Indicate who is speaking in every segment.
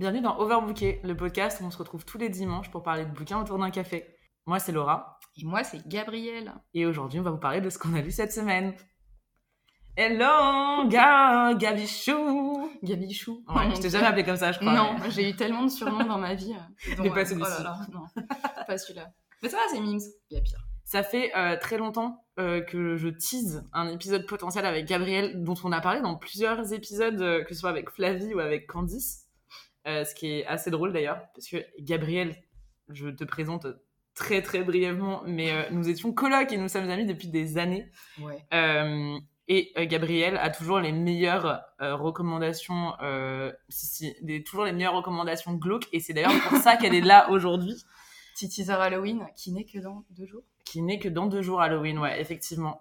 Speaker 1: Bienvenue dans Overbooké, le podcast où on se retrouve tous les dimanches pour parler de bouquins autour d'un café. Moi, c'est Laura.
Speaker 2: Et moi, c'est Gabriel.
Speaker 1: Et aujourd'hui, on va vous parler de ce qu'on a lu cette semaine. Hello, ga, Gabichou.
Speaker 2: Gabichou.
Speaker 1: Ouais, je t'ai jamais appelé comme ça, je crois.
Speaker 2: Non, j'ai eu tellement de surnoms dans ma vie.
Speaker 1: Mais pas celui-ci.
Speaker 2: non, pas celui-là. Mais ça va, c'est Mims. Il y a pire.
Speaker 1: Ça fait euh, très longtemps euh, que je tease un épisode potentiel avec Gabriel, dont on a parlé dans plusieurs épisodes, euh, que ce soit avec Flavie ou avec Candice. Ce qui est assez drôle d'ailleurs, parce que Gabriel, je te présente très très brièvement, mais nous étions colocs et nous sommes amis depuis des années.
Speaker 2: Ouais.
Speaker 1: et Gabriel a toujours les meilleures recommandations, si, si, des, toujours les meilleures recommandations glauques, et c'est d'ailleurs pour ça qu'elle est là aujourd'hui.
Speaker 2: Petit teaser Halloween qui n'est que dans deux jours
Speaker 1: qui n'est que dans deux jours Halloween, ouais, effectivement.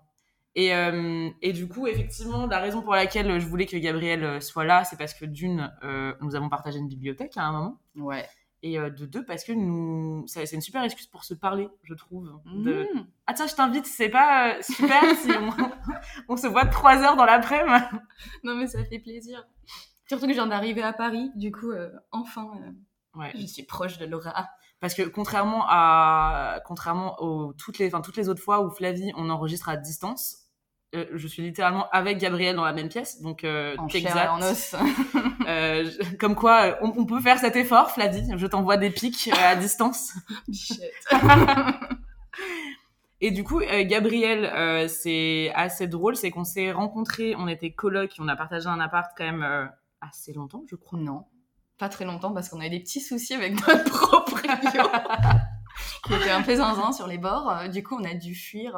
Speaker 1: Et, euh, et, du coup, effectivement, la raison pour laquelle je voulais que Gabriel euh, soit là, c'est parce que d'une, euh, nous avons partagé une bibliothèque à un moment.
Speaker 2: Ouais.
Speaker 1: Et de deux, parce que nous, c'est une super excuse pour se parler, je trouve. De... Mmh. Ah tiens, je t'invite, c'est pas super si on, se voit trois heures dans l'après-midi.
Speaker 2: non mais ça fait plaisir. Surtout que je viens d'arriver à Paris, du coup, enfin, ouais. je suis proche de Laura.
Speaker 1: Parce que contrairement à contrairement aux toutes les enfin toutes les autres fois où Flavie on enregistre à distance, euh, je suis littéralement avec Gabriel dans la même pièce, donc euh,
Speaker 2: en chair en os.
Speaker 1: euh, comme quoi, euh, on, on, peut faire cet effort, Flavie. Je t'envoie des pics euh, à distance. Et du coup, Gabriel, c'est assez drôle, c'est qu'on s'est rencontrés, on était colocs, on a partagé un appart quand même assez longtemps, je crois.
Speaker 2: Non pas très longtemps parce qu'on avait des petits soucis avec notre proprio qui était un peu zinzin sur les bords. Euh, du coup, on a dû fuir.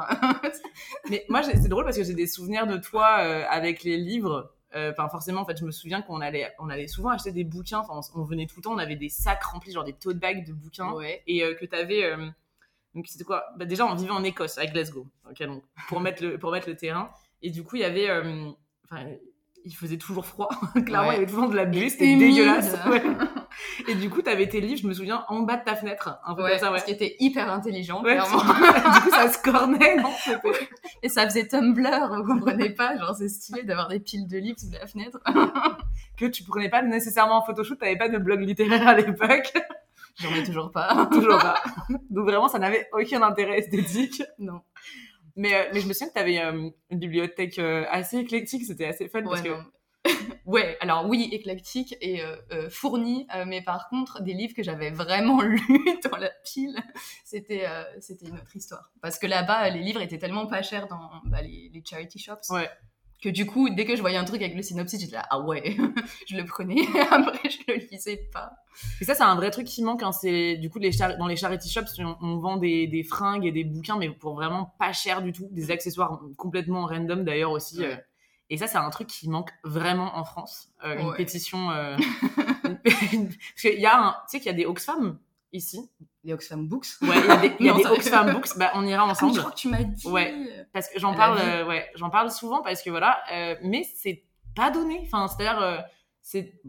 Speaker 1: Mais moi, c'est drôle parce que j'ai des souvenirs de toi euh, avec les livres. Euh, enfin, forcément, en fait, je me souviens qu'on allait, on allait souvent acheter des bouquins. Enfin, on, venait tout le temps, on avait des sacs remplis, genre des tote bags de bouquins.
Speaker 2: Ouais.
Speaker 1: Et que tu avais. donc, c'était quoi? Bah, Déjà, on vivait en Écosse, à Glasgow, donc, pour, mettre le, pour mettre le terrain. Et du coup, il y avait. Enfin, il faisait toujours froid. Clairement, il y avait toujours de la buée, c'était dégueulasse. Et du coup, t'avais tes livres, je me souviens, en bas de ta fenêtre. Un peu
Speaker 2: ouais,
Speaker 1: comme ça, ouais.
Speaker 2: Ce qui était hyper intelligent, clairement.
Speaker 1: du coup, ça se cornait, non
Speaker 2: Et ça faisait Tumblr, vous comprenez pas Genre, c'est stylé d'avoir des piles de livres sous la fenêtre.
Speaker 1: que tu prenais pas nécessairement en photoshoot, t'avais pas de blog littéraire à l'époque.
Speaker 2: J'en ai toujours pas.
Speaker 1: toujours pas. Donc vraiment, ça n'avait aucun intérêt esthétique.
Speaker 2: Non.
Speaker 1: Mais, euh, mais je me souviens que tu avais euh, une bibliothèque euh, assez éclectique, c'était assez fun parce que.
Speaker 2: ouais, alors oui, éclectique et fournie, mais par contre, des livres que j'avais vraiment lus dans la pile, c'était c'était une autre histoire. Parce que là-bas, les livres étaient tellement pas chers dans bah, les, les, charity shops.
Speaker 1: Ouais
Speaker 2: que du coup, dès que je voyais un truc avec le synopsis, j'étais là, ah ouais, je le prenais, après je le lisais pas.
Speaker 1: Et ça, c'est un vrai truc qui manque, hein. c'est du coup, les dans les charity shops, on, vend des, des, fringues et des bouquins, mais pour vraiment pas cher du tout, des accessoires complètement random d'ailleurs aussi. Euh. et ça, c'est un truc qui manque vraiment en France, euh, une pétition. Euh, parce qu'il y a un, tu sais qu'il y a des Oxfam ici,
Speaker 2: les Oxfam Books.
Speaker 1: Ouais, il y a des, y a des Oxfam Books. Bah, on ira ensemble. Ah,
Speaker 2: je crois que tu m'as dit.
Speaker 1: Ouais, parce que j'en parle. Euh, ouais, j'en parle souvent parce que voilà, euh, mais c'est pas donné. Enfin, c'est-à-dire, euh, c'est.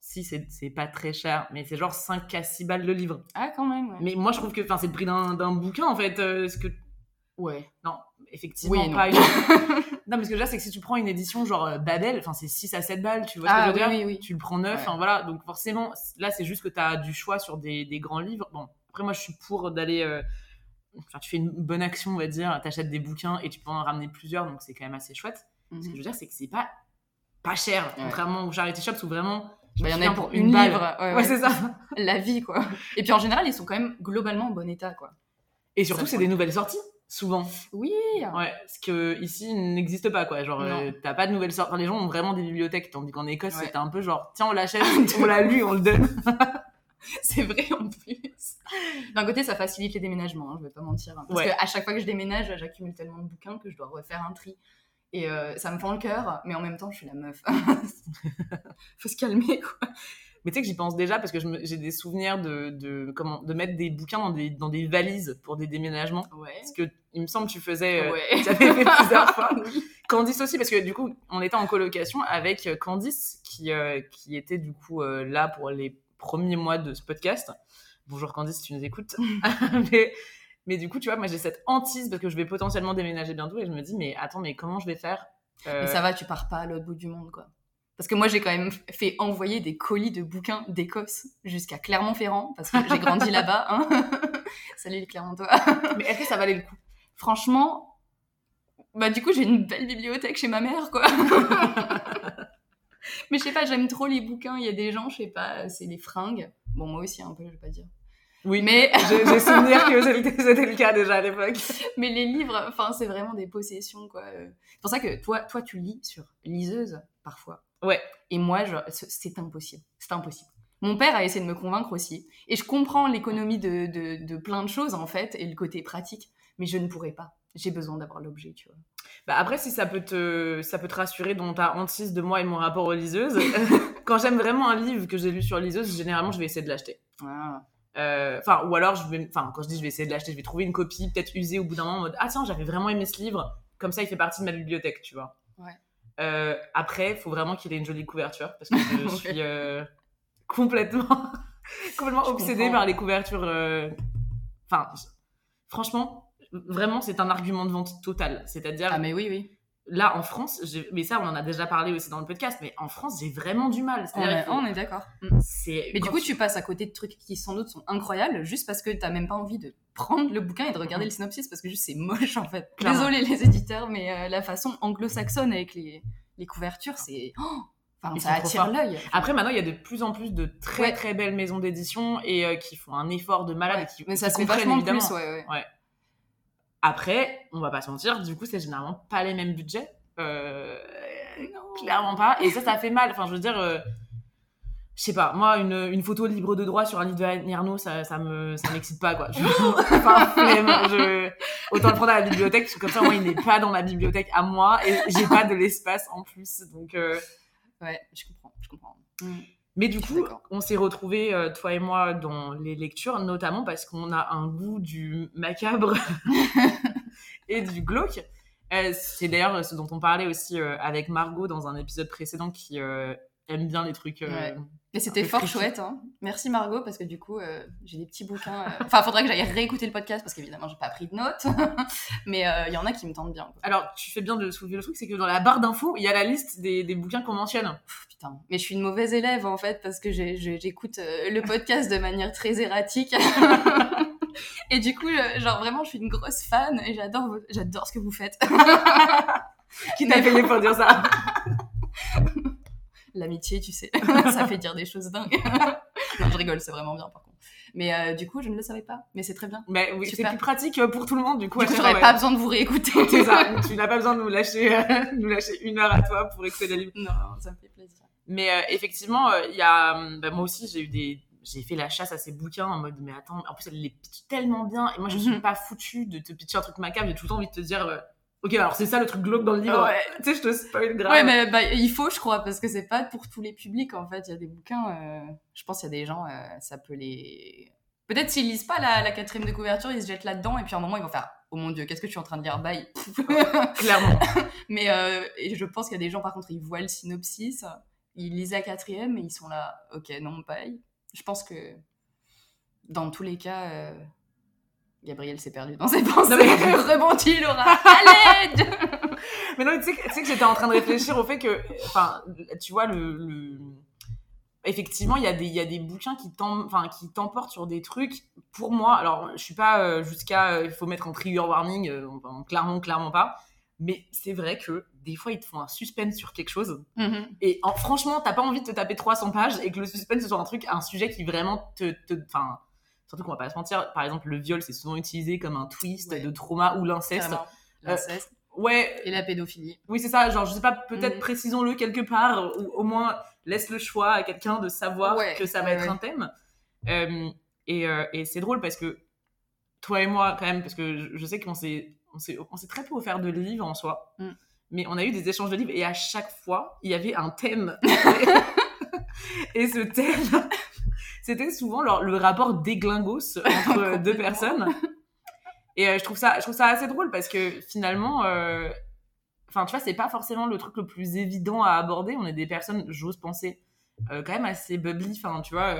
Speaker 1: si c'est pas très cher, mais c'est genre 5 à 6 balles le livre.
Speaker 2: Ah, quand même. Ouais.
Speaker 1: Mais moi, je trouve que c'est le prix d'un bouquin en fait. ce que
Speaker 2: Ouais.
Speaker 1: Non, effectivement,
Speaker 2: oui,
Speaker 1: pas
Speaker 2: non.
Speaker 1: non, parce que déjà, c'est que si tu prends une édition genre Babel, enfin, c'est 6 à 7 balles, tu vois ce que je veux
Speaker 2: ah,
Speaker 1: dire
Speaker 2: oui.
Speaker 1: Tu le prends neuf, enfin voilà. Donc forcément, là, c'est juste que tu as du choix sur des, des, grands livres. Bon, après, moi, je suis pour d'aller. Euh... Enfin, tu fais une bonne action, on va dire. Tu achètes des bouquins et tu peux en ramener plusieurs, donc c'est quand même assez chouette. Mm -hmm. Ce que je veux dire, c'est que c'est pas pas cher, ouais. contrairement aux charity shops où vraiment.
Speaker 2: Il bah, y en a pour une, une livre.
Speaker 1: Ouais, ouais. c'est ça.
Speaker 2: La vie, quoi. Et puis en général, ils sont quand même globalement en bon état, quoi.
Speaker 1: Et surtout, c'est des nouvelles sorties souvent.
Speaker 2: Oui.
Speaker 1: Ouais, ce que ici n'existe pas quoi. Genre euh, t'as pas de nouvelles sorties. Enfin, les gens ont vraiment des bibliothèques, tandis qu'en Écosse ouais. c'était un peu genre tiens on l'achète, on l'a lu, on le donne.
Speaker 2: c'est vrai en plus. D'un côté ça facilite les déménagements, hein, je vais pas mentir. Hein, parce ouais. qu'à chaque fois que je déménage, j'accumule tellement de bouquins que je dois refaire un tri. Et euh, ça me fend le cœur, mais en même temps je suis la meuf. Faut se calmer quoi.
Speaker 1: Mais tu sais que j'y pense déjà parce que j'ai des souvenirs de, de, comment, de mettre des bouquins dans des, dans des valises pour des déménagements.
Speaker 2: Ouais.
Speaker 1: Parce que il me semble que tu faisais, euh,
Speaker 2: ouais.
Speaker 1: tu avais fait plusieurs fois. Candice aussi, parce que du coup, on était en colocation avec euh, Candice qui, euh, qui était du coup euh, là pour les premiers mois de ce podcast. Bonjour Candice, tu nous écoutes. mais, mais du coup, tu vois, moi j'ai cette hantise parce que je vais potentiellement déménager bientôt et je me dis, mais attends, mais comment je vais faire
Speaker 2: Mais ça va, tu pars pas à l'autre bout du monde, quoi. Parce que moi, j'ai quand même fait envoyer des colis de bouquins d'Écosse jusqu'à Clermont-Ferrand, parce que j'ai grandi là-bas. Hein. Salut les Clermontois.
Speaker 1: Mais est-ce que ça valait le coup?
Speaker 2: Franchement, bah du coup, j'ai une belle bibliothèque chez ma mère, quoi. Mais je sais pas, j'aime trop les bouquins. Il y a des gens, je sais pas, c'est les fringues. Bon, moi aussi, un peu, je vais pas dire.
Speaker 1: Oui, mais j'ai souvenir que c'était le cas déjà à l'époque.
Speaker 2: Mais les livres, enfin, c'est vraiment des possessions, quoi. C'est pour ça que toi, toi, tu lis sur liseuse parfois.
Speaker 1: Ouais.
Speaker 2: Et moi, c'est impossible. C'est impossible. Mon père a essayé de me convaincre aussi. Et je comprends l'économie de, de, de, plein de choses, en fait, et le côté pratique. Mais je ne pourrais pas. J'ai besoin d'avoir l'objet, tu vois.
Speaker 1: Bah après, si ça peut te, ça peut te rassurer dans ta hantise de moi et mon rapport aux liseuses, quand j'aime vraiment un livre que j'ai lu sur liseuse, généralement, je vais essayer de l'acheter.
Speaker 2: Ah.
Speaker 1: Euh, enfin, ou alors, je vais, enfin, quand je dis je vais essayer de l'acheter, je vais trouver une copie, peut-être usée au bout d'un moment, en mode ah tiens, j'avais vraiment aimé ce livre, comme ça, il fait partie de ma bibliothèque, tu vois.
Speaker 2: Ouais.
Speaker 1: Euh, après, il faut vraiment qu'il ait une jolie couverture parce que je suis euh, complètement, complètement obsédée par les couvertures. Euh, enfin, franchement, vraiment, c'est un argument de vente total. C'est-à-dire.
Speaker 2: Ah, mais oui, oui.
Speaker 1: Là, en France, mais ça, on en a déjà parlé aussi dans le podcast, mais en France, j'ai vraiment du mal.
Speaker 2: On est, on est d'accord. Mm. Mais du coup, tu... passes à côté de trucs qui sans doute sont incroyables juste parce que t'as même pas envie de prendre le bouquin et de regarder le synopsis parce que juste c'est moche en fait. Désolé les éditeurs, mais euh, la façon anglo-saxonne avec les, les couvertures, c'est. Oh enfin, ça attire l'œil.
Speaker 1: Après, maintenant, il y a de plus en plus de très très belles maisons d'édition et euh, qui font un effort de malade. qui,
Speaker 2: mais ça se fait vachement évidemment. plus, ouais,
Speaker 1: ouais. Après, on va pas se mentir, du coup, c'est généralement pas les mêmes budgets. Euh, clairement pas. Et ça, ça fait mal. Enfin, je veux dire, euh, je sais pas, moi, une, une, photo libre de droit sur un livre de Annie ça, ça me, ça m'excite pas, quoi. Je, enfin, je, autant le prendre à la bibliothèque, parce que comme ça, moi, il n'est pas dans ma bibliothèque à moi et j'ai pas de l'espace en plus. Donc, euh,
Speaker 2: ouais, je comprends, je comprends.
Speaker 1: Mm. Mais du coup, on s'est retrouvés, euh, toi et moi, dans les lectures, notamment parce qu'on a un goût du macabre et du glauque. Euh, c'est d'ailleurs ce dont on parlait aussi euh, avec Margot dans un épisode précédent qui aime bien les trucs.
Speaker 2: Et c'était fort chouette. Hein. Merci Margot, parce que du coup, j'ai des petits bouquins. Enfin, il faudrait que j'aille réécouter le podcast, parce qu'évidemment, j'ai pas pris de notes. Mais il y en a qui me tentent bien.
Speaker 1: Alors, tu fais bien de soulever le truc, c'est que dans la barre d'infos, il y a la liste des, des bouquins qu'on mentionne.
Speaker 2: Mais je suis une mauvaise élève en fait parce que j'écoute euh, le podcast de manière très erratique. et du coup, genre vraiment, je suis une grosse fan et j'adore, ce que vous faites.
Speaker 1: Qui t'a payé pour dire ça
Speaker 2: L'amitié, tu sais, ça fait dire des choses dingues. non, je rigole, c'est vraiment bien par contre. Mais euh, du coup, je ne le savais pas. Mais c'est très bien.
Speaker 1: Mais oui, c'est plus pratique pour tout le monde. Du coup,
Speaker 2: tu n'aurais pas besoin de vous réécouter.
Speaker 1: c'est ça. Tu n'as pas besoin de nous lâcher, nous lâcher une heure à toi pour écouter des livres.
Speaker 2: Non, ça me fait plaisir.
Speaker 1: Mais euh, effectivement, euh, il y a, bah, moi aussi, j'ai eu des, j'ai fait la chasse à ces bouquins en mode, mais attends, en plus, elle les pitch tellement bien. Et moi, je ne suis mhm. pas foutue de te pitcher un truc macabre. J'ai tout le temps envie de te dire, euh, ok, alors c'est ça le truc glauque dans le livre. tu sais, je te spoil grave.
Speaker 2: Ouais, mais bah, il faut, je crois, parce que c'est pas pour tous les publics, en fait. Il y a des bouquins, je pense qu'il y a des gens, ça peut les. Peut-être s'ils lisent pas la, la, quatrième de couverture, ils se jettent là-dedans et puis à un moment ils vont faire Oh mon dieu, qu'est-ce que tu es en train de dire? Bye
Speaker 1: Clairement.
Speaker 2: mais et je pense qu'il y a des gens, par contre, ils voient le synopsis ils lisent la quatrième et ils sont là, ok, non, pareil. Je pense que dans tous les cas, euh, Gabriel s'est perdu dans ses pensées. mais... Rebondit, Laura, à l'aide
Speaker 1: Mais non, tu sais, que j'étais en train de réfléchir au fait que, enfin, tu vois, le, effectivement, il y, a des, y a des bouquins qui t'emportent sur des trucs. Pour moi, alors, je suis pas euh, jusqu'à, euh, il faut mettre en trigger warning, clairement, clairement pas. Mais c'est vrai que des fois, ils te font un suspense sur quelque chose.
Speaker 2: Mm-hmm.
Speaker 1: Et en, franchement, t'as pas envie de te taper 300 pages et que le suspense soit un truc, un sujet qui vraiment te. Enfin, surtout qu'on va pas se mentir, par exemple, le viol, c'est souvent utilisé comme un twist de trauma ou l'inceste. Euh,
Speaker 2: l'inceste.
Speaker 1: ouais.
Speaker 2: Et la pédophilie.
Speaker 1: Oui, c'est ça. Genre, je sais pas, peut-être mm. précisons-le quelque part, ou au moins laisse le choix à quelqu'un de savoir que ça va être un thème. Euh, et, euh, et c'est drôle parce que toi et moi, quand même, parce que je, sais qu'on s'est on s'est très peu offert de livres en soi.
Speaker 2: Mm
Speaker 1: mais on a eu des échanges de livres et à chaque fois, il y avait un thème. et ce thème, c'était souvent le, rapport déglingos entre deux personnes. Et euh, je, trouve ça, je trouve ça assez drôle parce que finalement, euh, enfin, tu vois, c'est pas forcément le truc le plus évident à aborder. On est des personnes, j'ose penser, euh, quand même assez bubbly, enfin, tu vois.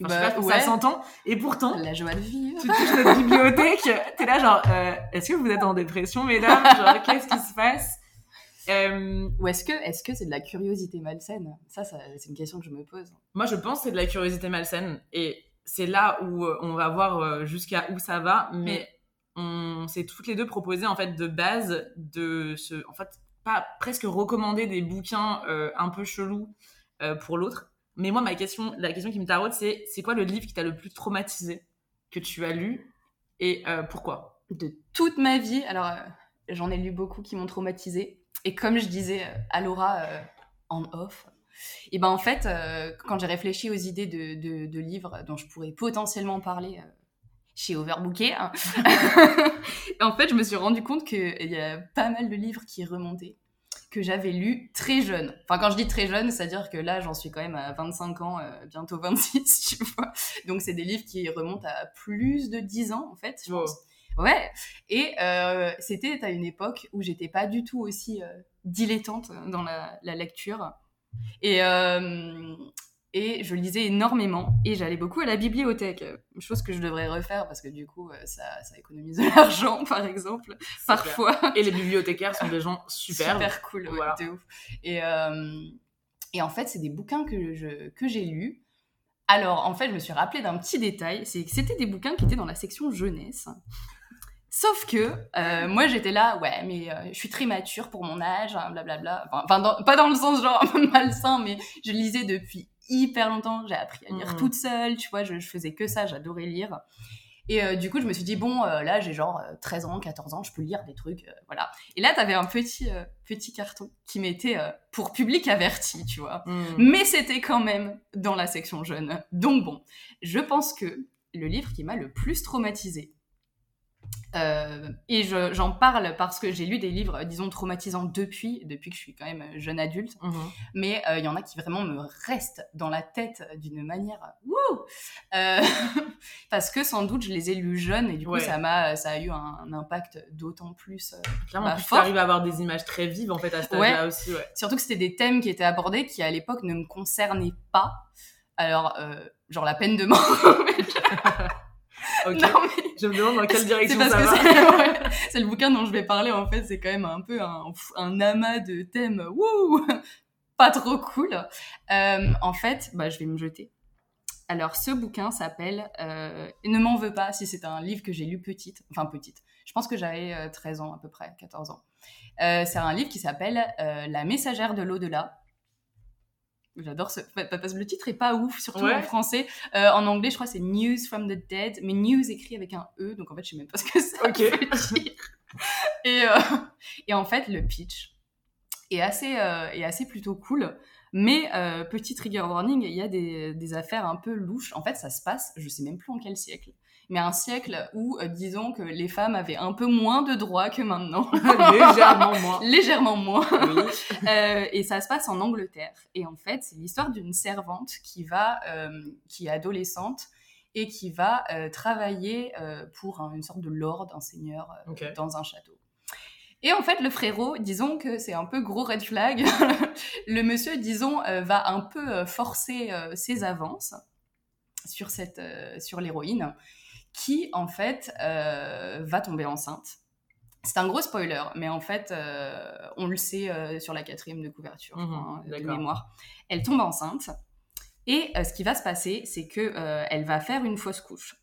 Speaker 1: Bah, ça s'entend. Et pourtant,
Speaker 2: la joie de vivre.
Speaker 1: Tu touches notre bibliothèque, t'es là genre, est-ce que vous êtes en dépression, mesdames? Genre, qu'est-ce qui se passe?
Speaker 2: Euh, Ou est-ce que est-ce que c'est de la curiosité malsaine? Ça, c'est une question que je me pose.
Speaker 1: Moi, je pense que c'est de la curiosité malsaine. Et c'est là où euh, on va voir euh, jusqu'à où ça va. Mais on s'est toutes les deux proposé, en fait, de base, de se... En fait, pas presque recommander des bouquins un peu chelous pour l'autre. Mais moi, ma question, la question qui me taraude, c'est c'est quoi le livre qui t'a le plus traumatisé que tu as lu et pourquoi?
Speaker 2: De toute ma vie. Alors, j'en ai lu beaucoup qui m'ont traumatisé. Et comme je disais euh, à Laura euh, en off, et ben en fait, euh, quand j'ai réfléchi aux idées de, de, livres dont je pourrais potentiellement parler chez Overbooké, hein, en fait, je me suis rendu compte qu'il y a pas mal de livres qui remontaient que j'avais lus très jeune. Enfin, quand je dis très jeune, c'est-à-dire que là, j'en suis quand même à 25 ans, bientôt 26, tu vois. Donc, c'est des livres qui remontent à plus de 10 ans, en fait, je pense. Ouais. Et euh, c'était à une époque où j'étais pas du tout aussi euh, dilettante dans la, lecture. Et, euh, et je lisais énormément. Et j'allais beaucoup à la bibliothèque. Chose que je devrais refaire parce que du coup, ça, ça économise de l'argent, par exemple, parfois.
Speaker 1: Et les bibliothécaires sont des gens super.
Speaker 2: Super cool, voilà. de ouf. Et, et en fait, c'est des bouquins que, je, que j'ai lus. Alors, en fait, je me suis rappelé d'un petit détail, c'est que c'était des bouquins qui étaient dans la section jeunesse. Sauf que euh, moi j'étais là, ouais, mais euh, je suis très mature pour mon âge, hein, blablabla. Enfin, pas dans le sens genre malsain, mais je lisais depuis hyper longtemps. J'ai appris à lire mmh. toute seule, tu vois, je, je faisais que ça, j'adorais lire. Et euh, du coup, je me suis dit, bon, là, j'ai genre 13 ans, 14 ans, je peux lire des trucs, voilà. Et là, t'avais un petit, petit carton qui mettait pour public averti, tu vois. Mmh. Mais c'était quand même dans la section jeune. Donc bon, je pense que le livre qui m'a le plus traumatisé, euh, et j'en parle parce que j'ai lu des livres, disons, traumatisants depuis, depuis que je suis quand même jeune adulte. Mhm. Mais euh, il y en a qui vraiment me restent dans la tête d'une manière, wouh euh, Parce que sans doute je les ai lus jeunes et du coup ça m'a, ça a eu un, impact d'autant plus.
Speaker 1: Clairement, bah, tu arrives à avoir des images très vives en fait à ce âge-là aussi.
Speaker 2: Surtout que c'était des thèmes qui étaient abordés qui à l'époque ne me concernaient pas. Alors, genre la peine de mort.
Speaker 1: Ok. Je me demande dans quelle direction ça va.
Speaker 2: C'est le bouquin dont je vais parler en fait. C'est quand même un peu un, un amas de thèmes. Wouh Pas trop cool. Euh, en fait, bah, je vais me jeter. Alors, ce bouquin s'appelle euh, Ne m'en veux pas si c'est un livre que j'ai lu petite. Enfin, petite. Je pense que j'avais 13 euh, ans à peu près, 14 ans. c'est un livre qui s'appelle La messagère de l'au-delà J'adore ce. Parce que le titre est pas ouf, surtout en français. Euh, en anglais, je crois c'est News from the Dead, mais News écrit avec un E, donc en fait, je sais même pas ce que ça veut dire. Et, euh, et en fait, le pitch est assez, euh, est assez plutôt cool. Mais petit trigger warning, il y a des, des, affaires un peu louches. En fait, ça se passe, je sais même plus en quel siècle mais un siècle où, euh, disons que les femmes avaient un peu moins de droits que maintenant.
Speaker 1: Légèrement moins.
Speaker 2: Légèrement moins. Oui. euh, et ça se passe en Angleterre. Et en fait, c'est l'histoire d'une servante qui va, euh, qui est adolescente et qui va travailler pour une sorte de lord, un seigneur, dans un château. Et en fait, le frérot, disons que c'est un peu gros red flag. le monsieur, disons, va un peu forcer ses avances sur cette, sur l'héroïne qui en fait euh, va tomber enceinte. C'est un gros spoiler, mais en fait, euh, on le sait euh, sur la quatrième de couverture mhm, hein, de mémoire. Elle tombe enceinte et ce qui va se passer, c'est que elle va faire une fausse couche.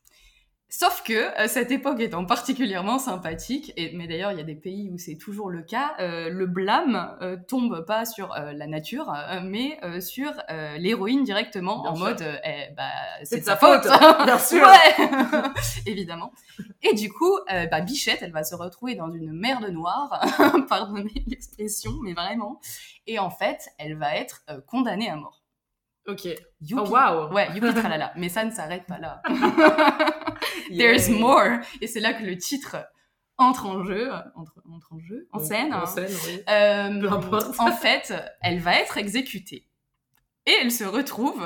Speaker 2: Sauf que euh, cette époque étant particulièrement sympathique, et, mais d'ailleurs il y a des pays où c'est toujours le cas, euh, le blâme euh, tombe pas sur la nature, mais sur l'héroïne directement, en mode eh, bah, c'est de sa faute,
Speaker 1: bien sûr,
Speaker 2: évidemment. Et du coup, bah, Bichette, elle va se retrouver dans une merde noire, pardonnez l'expression, mais vraiment, et en fait, elle va être condamnée à mort.
Speaker 1: Ok. Oh wow.
Speaker 2: Ouais, tralala. Mais ça ne s'arrête pas là. There's more. Et c'est là que le titre entre en jeu, entre, entre en jeu, en scène.
Speaker 1: En scène, oui.
Speaker 2: Euh, Peu importe. en fait, elle va être exécutée. Et elle se retrouve,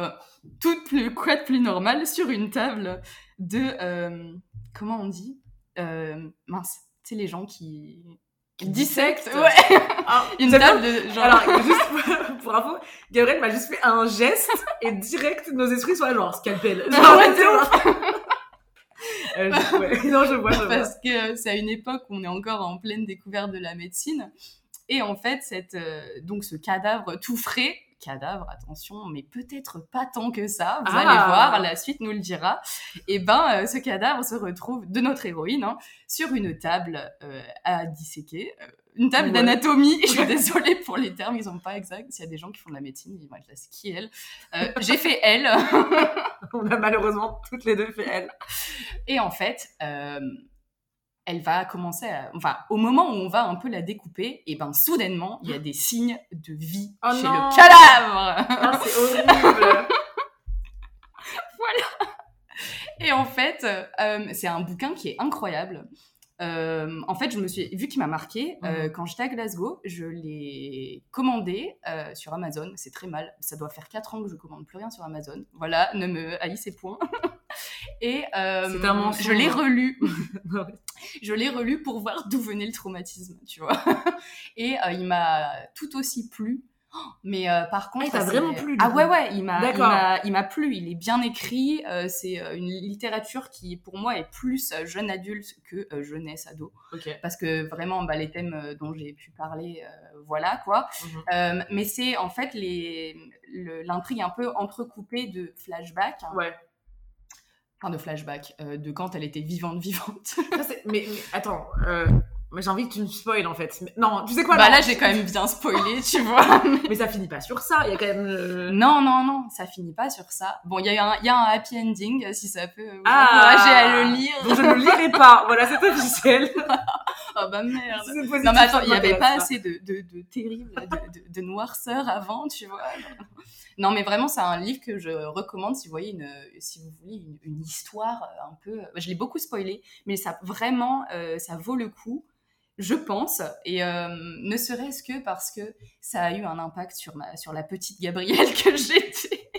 Speaker 2: toute plus, quoi de plus normal, sur une table de, euh, comment on dit? Euh, Mince, tu sais, les gens qui dissecte. Ouais. Ah, une table de genre.
Speaker 1: Alors, juste pour, info, Gabriel m'a juste fait un geste et direct nos esprits sont là, genre scalpel. Genre, ouais,
Speaker 2: euh, ouais. Non, je vois, je Parce que c'est à une époque où on est encore en pleine découverte de la médecine. Et en fait, cette, donc ce cadavre tout frais, cadavre, attention, mais peut-être pas tant que ça. Vous allez ah. voir, la suite nous le dira. Et ben, ce cadavre se retrouve de notre héroïne hein, sur une table à disséquer une table d'anatomie. Je suis désolée pour les termes, ils sont pas exacts. S'il y a des gens qui font de la médecine, ils vont être là, c'est qui elle? Euh, J'ai fait elle.
Speaker 1: On a malheureusement toutes les deux fait elle.
Speaker 2: Et en fait, euh, elle va commencer à... Enfin, au moment où on va un peu la découper, et ben soudainement, il y a des signes de vie oh chez le cadavre.
Speaker 1: Ah, c'est horrible.
Speaker 2: voilà. Et en fait, euh, c'est un bouquin qui est incroyable. Euh, en fait, je me suis, vu qu'il m'a marqué, euh, mhm. quand j'étais à Glasgow, je l'ai commandé euh, sur Amazon. C'est très mal. Ça doit faire 4 ans que je commande plus rien sur Amazon. Voilà, ne me haïssez point. Et je l'ai relu. je l'ai relu pour voir d'où venait le traumatisme, tu vois. Et il m'a tout aussi plu mais euh, par contre,
Speaker 1: ah, vraiment plu.
Speaker 2: Ah ouais ouais, il m'a il m'a plu. Il est bien écrit. Euh, c'est euh, une littérature qui pour moi est plus jeune adulte que jeunesse ado. Parce que vraiment bah, les thèmes dont j'ai pu parler, voilà quoi. Mhm. mais c'est en fait les l'intrigue un peu entrecoupée de flashbacks.
Speaker 1: Hein. Ouais.
Speaker 2: Enfin de flashbacks de quand elle était vivante vivante.
Speaker 1: mais, mais, attends. Mais j'ai envie que tu me spoiles en fait. non, tu sais quoi
Speaker 2: Bah là, j'ai quand même bien spoilé, tu vois.
Speaker 1: mais ça finit pas sur ça. Il y a quand même. Euh,
Speaker 2: non, non, non, ça finit pas sur ça. Bon, il y, a un, y a un happy ending, si ça peut vous ah, encourager à le lire.
Speaker 1: Je ne le lirai pas. Voilà, c'est officiel.
Speaker 2: oh bah merde. Non mais attends, il y avait pas assez de, de, de terrible, de, de, noirceur avant, tu vois. Non, mais vraiment, c'est un livre que je recommande si vous voyez une, si vous voulez une, histoire un peu. Je l'ai beaucoup spoilé, mais ça vraiment, euh, ça vaut le coup je pense, et euh, ne serait-ce que parce que ça a eu un impact sur, ma, sur la petite Gabrielle que j'étais.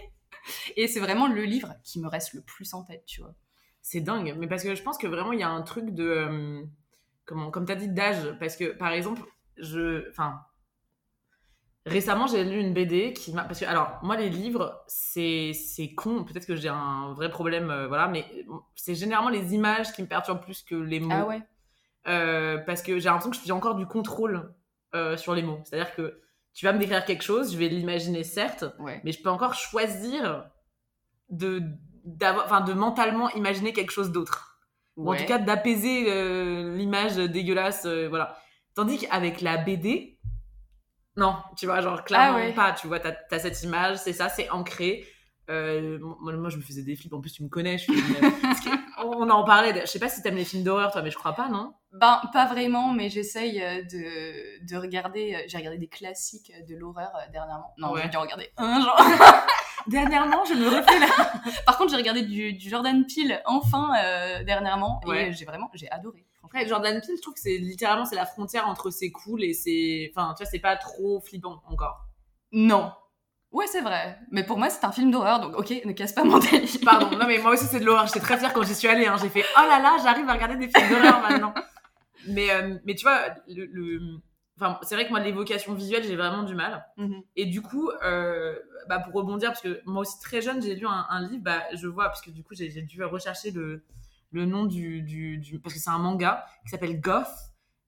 Speaker 2: et c'est vraiment le livre qui me reste le plus en tête, tu vois.
Speaker 1: C'est dingue, mais parce que je pense que vraiment il y a un truc de. Euh, comment, comme tu as dit, d'âge. Parce que par exemple, je. Enfin. Récemment, j'ai lu une BD qui m'a. Parce que, alors, moi, les livres, c'est con. Peut-être que j'ai un vrai problème, euh, voilà, mais c'est généralement les images qui me perturbent plus que les mots.
Speaker 2: Ah ouais
Speaker 1: euh, parce que j'ai l'impression que je fais encore du contrôle euh, sur les mots. C'est-à-dire que tu vas me décrire quelque chose, je vais l'imaginer certes, mais je peux encore choisir de, enfin, de mentalement imaginer quelque chose d'autre. Ou en tout cas d'apaiser l'image dégueulasse, voilà. Tandis qu'avec la BD, non, tu vois, genre clairement ah pas, tu vois, t'as as cette image, c'est ça, c'est ancré. Euh, moi, je me faisais des flips. En plus, tu me connais. Je on en parlait. Je sais pas si t'aimes les films d'horreur, toi, mais je crois pas, non?
Speaker 2: Ben, pas vraiment, mais j'essaye euh, de, de regarder. Euh, j'ai regardé des classiques de l'horreur dernièrement. Non, j'ai dû regarder un genre.
Speaker 1: dernièrement, je me refais là.
Speaker 2: Par contre, j'ai regardé du, du, Jordan Peele enfin dernièrement et j'ai vraiment, j'ai adoré.
Speaker 1: Après, Jordan Peele, je trouve que c'est littéralement c'est la frontière entre c'est cool et c'est, enfin, tu vois, c'est pas trop flippant encore.
Speaker 2: Non, Ouais, c'est vrai. Mais pour moi, c'est un film d'horreur, donc ok, ne casse pas mon délire.
Speaker 1: Pardon, non mais moi aussi c'est de l'horreur. J'étais très fière quand j'y suis allée. Hein. J'ai fait oh là là, j'arrive à regarder des films d'horreur maintenant. Mais, euh, mais tu vois, le, Enfin, c'est vrai que moi, l'évocation visuelle, j'ai vraiment du mal. Mm-hmm. Et du coup, euh, bah, pour rebondir, parce que moi aussi très jeune, j'ai lu un, livre, bah, je vois, parce que du coup, j'ai dû rechercher le, le nom du, du, Parce que c'est un manga qui s'appelle Goth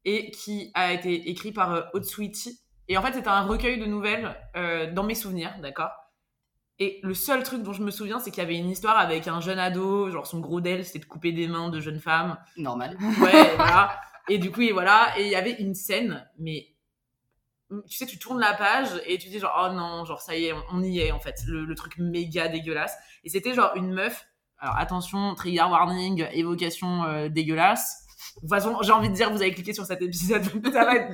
Speaker 1: et qui a été écrit par euh, Otsuichi et en fait, c'était un recueil de nouvelles euh, dans mes souvenirs, d'accord? Et le seul truc dont je me souviens, c'est qu'il y avait une histoire avec un jeune ado, genre son gros d'elle, c'était de couper des mains de jeunes femmes.
Speaker 2: Normal.
Speaker 1: Ouais, voilà. Et du coup, et voilà. Et il y avait une scène, mais tu sais, tu tournes la page et tu dis genre, oh non, genre ça y est, on y est en fait. Le, truc méga dégueulasse. Et c'était genre une meuf. Alors attention, trigger warning, évocation euh, dégueulasse de toute façon, j'ai envie de dire, vous avez cliqué sur cet épisode, ça va être,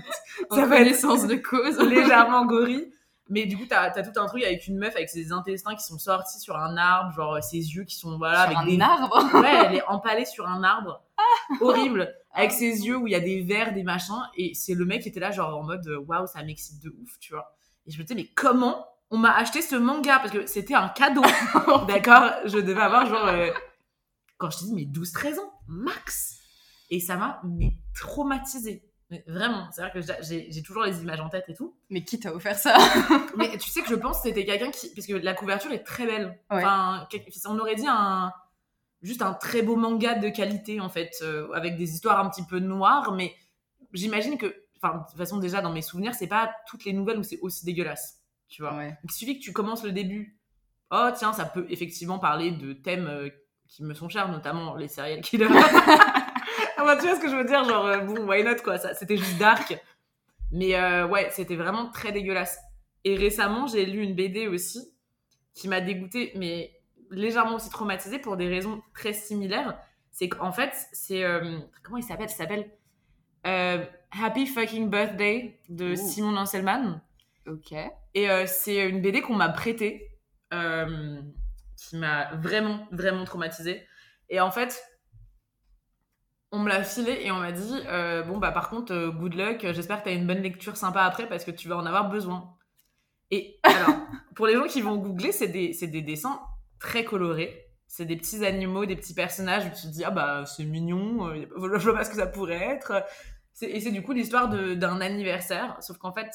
Speaker 2: ça va l'essence de cause,
Speaker 1: légèrement gorille. Mais du coup, t'as as tout un truc avec une meuf avec ses intestins qui sont sortis sur un arbre, genre ses yeux qui sont voilà
Speaker 2: sur
Speaker 1: avec
Speaker 2: un arbre.
Speaker 1: Ouais, elle est empalée sur un arbre, ah. horrible, avec ses yeux où il y a des vers, des machins, et c'est le mec qui était là genre en mode waouh, ça m'excite de ouf, tu vois. Et je me disais mais comment on m'a acheté ce manga parce que c'était un cadeau, d'accord? Je devais avoir genre euh, quand je te dis mais 12-13 ans max. Et ça m'a traumatisée. Mais vraiment, c'est vrai que j'ai toujours les images en tête et tout.
Speaker 2: Mais qui t'a offert ça?
Speaker 1: Mais tu sais que je pense que c'était quelqu'un qui. Parce que la couverture est très belle. Enfin, on aurait dit un. Juste un très beau manga de qualité, en fait, euh, avec des histoires un petit peu noires, mais j'imagine que. enfin, de toute façon, déjà, dans mes souvenirs, c'est pas toutes les nouvelles où c'est aussi dégueulasse. Tu vois. Il suffit que tu commences le début. Oh, tiens, ça peut effectivement parler de thèmes euh, qui me sont chers, notamment les serial killers. ah, bah, tu vois ce que je veux dire? Genre, euh, bon, why not, quoi. Ça, c'était juste dark. Mais euh, ouais, c'était vraiment très dégueulasse. Et récemment, j'ai lu une BD aussi qui m'a dégoûtée, mais légèrement aussi traumatisée pour des raisons très similaires. C'est qu'en fait, c'est. comment il s'appelle Il s'appelle euh, Happy Fucking Birthday de Simon Anselman.
Speaker 2: Ok.
Speaker 1: Et euh, c'est une BD qu'on m'a prêtée, euh, qui m'a vraiment, vraiment traumatisée. Et en fait, on me l'a filé et on m'a dit Bon, bah par contre, good luck, j'espère que tu as une bonne lecture sympa après parce que tu vas en avoir besoin. Et alors, pour les gens qui vont googler, c'est des, des dessins très colorés c'est des petits animaux, des petits personnages où tu te dis ah bah c'est mignon, euh, je vois pas ce que ça pourrait être. Et c'est du coup l'histoire d'un anniversaire, sauf qu'en fait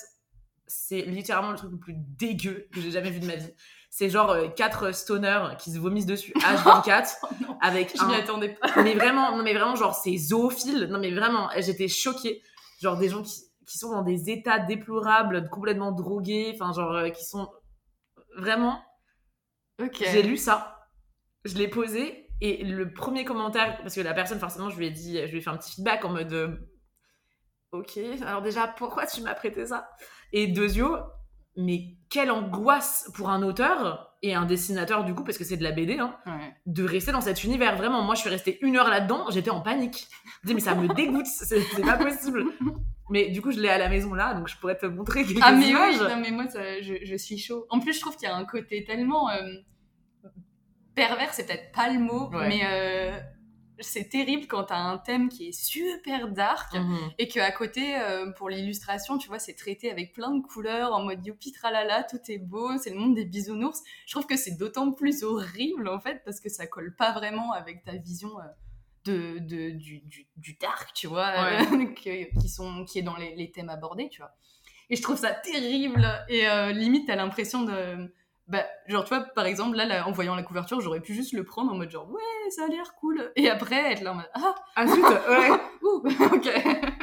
Speaker 1: c'est littéralement le truc le plus dégueu que j'ai jamais vu de ma vie. C'est genre euh, quatre stoners qui se vomissent dessus H24 avec
Speaker 2: je m'y attendais pas.
Speaker 1: mais vraiment, non mais vraiment genre c'est zoophile. Non mais vraiment, j'étais choquée. Genre des gens qui, qui sont dans des états déplorables, complètement drogués, enfin genre euh, qui sont vraiment.
Speaker 2: Ok.
Speaker 1: J'ai lu ça je l'ai posé et le premier commentaire, parce que la personne, forcément, je lui ai dit, je lui ai fait un petit feedback en mode euh, Ok, alors déjà, pourquoi tu m'as prêté ça? Et Dezio, mais quelle angoisse pour un auteur et un dessinateur, du coup, parce que c'est de la BD, hein, de rester dans cet univers. Vraiment, moi, je suis restée une heure là-dedans, j'étais en panique. Je dis, mais ça me dégoûte, c'est pas possible. Mais du coup, je l'ai à la maison là, donc je pourrais te montrer quelques
Speaker 2: ah, mais
Speaker 1: images.
Speaker 2: Oui, non, mais moi, je, suis chaud. En plus, je trouve qu'il y a un côté tellement. Euh, pervers, c'est peut-être pas le mot, mais euh, c'est terrible quand t'as un thème qui est super dark mhm. et qu'à côté, euh, pour l'illustration, tu vois, c'est traité avec plein de couleurs en mode youpi tralala, tout est beau, c'est le monde des bisounours. Je trouve que c'est d'autant plus horrible en fait parce que ça colle pas vraiment avec ta vision. Euh, de, de du, du, dark, tu vois, qui, sont, qui est dans les, les, thèmes abordés, tu vois. Et je trouve ça terrible. Et limite, t'as l'impression de bah, genre, tu vois, par exemple, là, en voyant la couverture, j'aurais pu juste le prendre en mode genre, ouais, ça a l'air cool. Et après, être là en mode, ah,
Speaker 1: ah zut, ouais. Ouh, ok.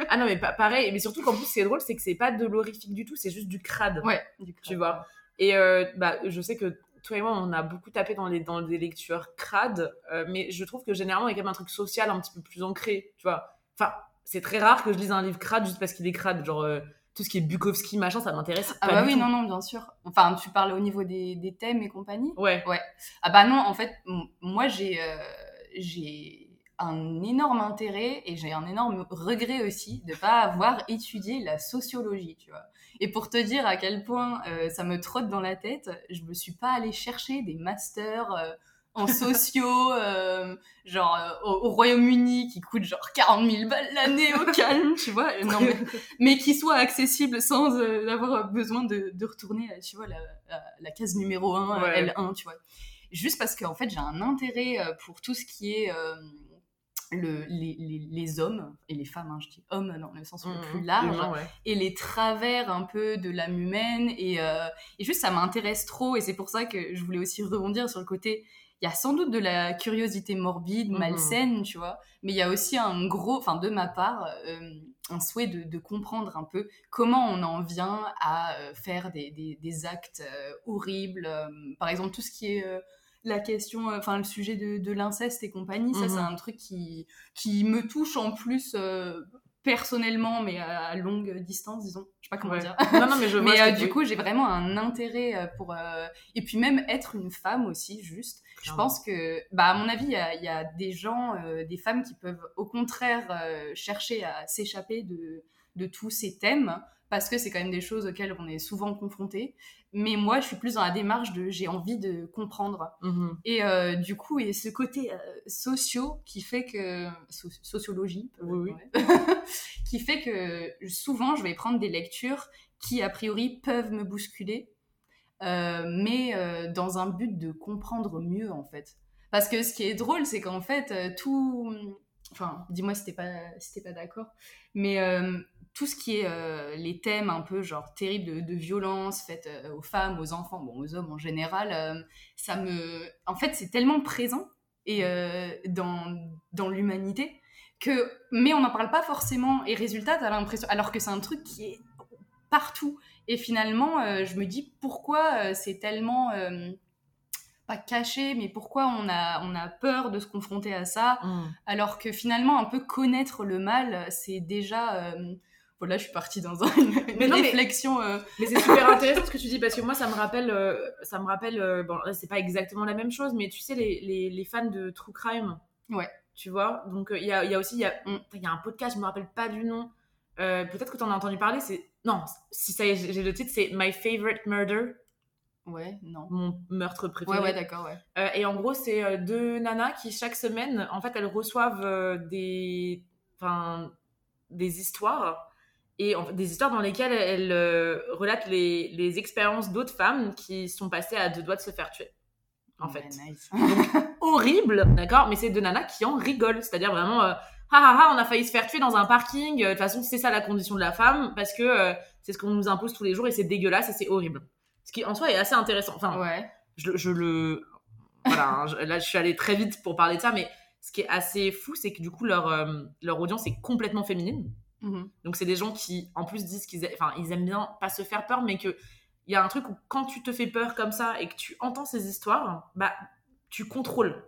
Speaker 1: Ah non, mais pareil, mais surtout qu'en plus, ce qui est drôle, c'est que c'est pas de l'horrifique du tout, c'est juste du crade.
Speaker 2: Ouais,
Speaker 1: du crade. Tu vois. Et euh, bah, je sais que toi et moi, on a beaucoup tapé dans, les, dans des lectures crades, euh, mais je trouve que généralement, il y a quand même un truc social un petit peu plus ancré, tu vois. Enfin, c'est très rare que je lise un livre crade juste parce qu'il est crade. Genre, euh, tout ce qui est Bukowski, machin, ça m'intéresse.
Speaker 2: Ah bah oui, non, non, bien sûr. Enfin, tu parles au niveau des, des thèmes et compagnie
Speaker 1: Ouais.
Speaker 2: Ouais. Ah bah non, en fait, moi, j'ai euh, j'ai un énorme intérêt et j'ai un énorme regret aussi de pas avoir étudié la sociologie, tu vois. Et pour te dire à quel point euh, ça me trotte dans la tête, je me suis pas allée chercher des masters... Euh, en sociaux, euh, genre euh, au, Royaume-Uni, qui coûte genre 40 000 balles l'année au calme, tu vois, non, mais, mais qui soit accessible sans euh, avoir besoin de, de, retourner, tu vois, la, la, case numéro 1, L1, tu vois. Juste parce qu'en fait, j'ai un intérêt pour tout ce qui est le, les, les, les, hommes, et les femmes, hein, je dis hommes dans le sens le mmh, plus large, et les travers un peu de l'âme humaine, et, et juste ça m'intéresse trop, et c'est pour ça que je voulais aussi rebondir sur le côté il y a sans doute de la curiosité morbide, mhm. malsaine, tu vois, mais il y a aussi un gros, enfin de ma part, euh, un souhait de, comprendre un peu comment on en vient à euh, faire des, des, actes euh, horribles. par exemple, tout ce qui est la question, enfin le sujet de, de l'inceste et compagnie, ça c'est mhm. un truc qui, qui me touche en plus personnellement, mais à longue distance, disons. Je sais pas comment dire.
Speaker 1: Non, non, mais je
Speaker 2: Mais du coup, j'ai vraiment un intérêt pour. Et puis même être une femme aussi, juste. Je pense que, bah, à mon avis, il y, a, des gens, euh, des femmes qui peuvent au contraire euh, chercher à s'échapper de, de tous ces thèmes parce que c'est quand même des choses auxquelles on est souvent confronté. Mais moi, je suis plus dans la démarche de j'ai envie de comprendre. Mm-hmm. Et euh, du coup, il y a ce côté socio qui fait que. sociologie,
Speaker 1: oui,
Speaker 2: qui fait que souvent, je vais prendre des lectures qui, a priori, peuvent me bousculer euh, mais euh, dans un but de comprendre mieux en fait. Parce que ce qui est drôle, c'est qu'en fait, euh, tout. Enfin, dis-moi si t'es pas, si pas d'accord, mais tout ce qui est les thèmes un peu genre terribles de, violence faites aux femmes, aux enfants, bon, aux hommes en général, ça me. En fait, c'est tellement présent et dans, dans l'humanité que, mais on n'en parle pas forcément. Et résultat, t'as l'impression, alors que c'est un truc qui est partout. Et finalement, euh, je me dis pourquoi euh, c'est tellement euh, pas caché, mais pourquoi on a, on a peur de se confronter à ça,
Speaker 1: Mm.
Speaker 2: alors que finalement, un peu connaître le mal, c'est déjà. voilà, je suis partie dans un- une,
Speaker 1: Mais non, mais-
Speaker 2: réflexion.
Speaker 1: Mais c'est super intéressant ce que tu dis parce que moi ça me rappelle, ça me rappelle, bon là c'est pas exactement la même chose, mais tu sais les, les, les fans de true crime,
Speaker 2: Ouais.
Speaker 1: tu vois, donc il y, a, y a aussi il y a,
Speaker 2: Mm.
Speaker 1: il y a un podcast, je me rappelle pas du nom, Euh, peut-être que tu en as entendu parler, c'est non si ça j'ai le titre c'est My Favorite Murder,
Speaker 2: Ouais, non.
Speaker 1: mon meurtre préféré.
Speaker 2: Ouais, ouais, d'accord, ouais.
Speaker 1: Euh, et en gros, c'est euh, deux nanas qui, chaque semaine, en fait, elles reçoivent des, enfin, des histoires. Et en fait, des histoires dans lesquelles elles relatent les, les expériences d'autres femmes qui sont passées à deux doigts de se faire tuer. En fait.
Speaker 2: Ouais, nice.
Speaker 1: Horrible, d'accord Mais c'est deux nanas qui en rigolent. C'est-à-dire vraiment, euh, ah ah ah, on a failli se faire tuer dans un parking. Euh, De toute façon, c'est ça la condition de la femme parce que euh, c'est ce qu'on nous impose tous les jours et c'est dégueulasse et c'est horrible. Ce qui, en soi, est assez intéressant. Enfin,
Speaker 2: ouais.
Speaker 1: je, je le voilà hein, je- là je suis allée très vite pour parler de ça mais ce qui est assez fou c'est que du coup leur euh, leur audience est complètement féminine
Speaker 2: Mhm.
Speaker 1: donc c'est des gens qui en plus disent qu'ils enfin ils aiment bien pas se faire peur mais que il y a un truc où quand tu te fais peur comme ça et que tu entends ces histoires bah tu contrôles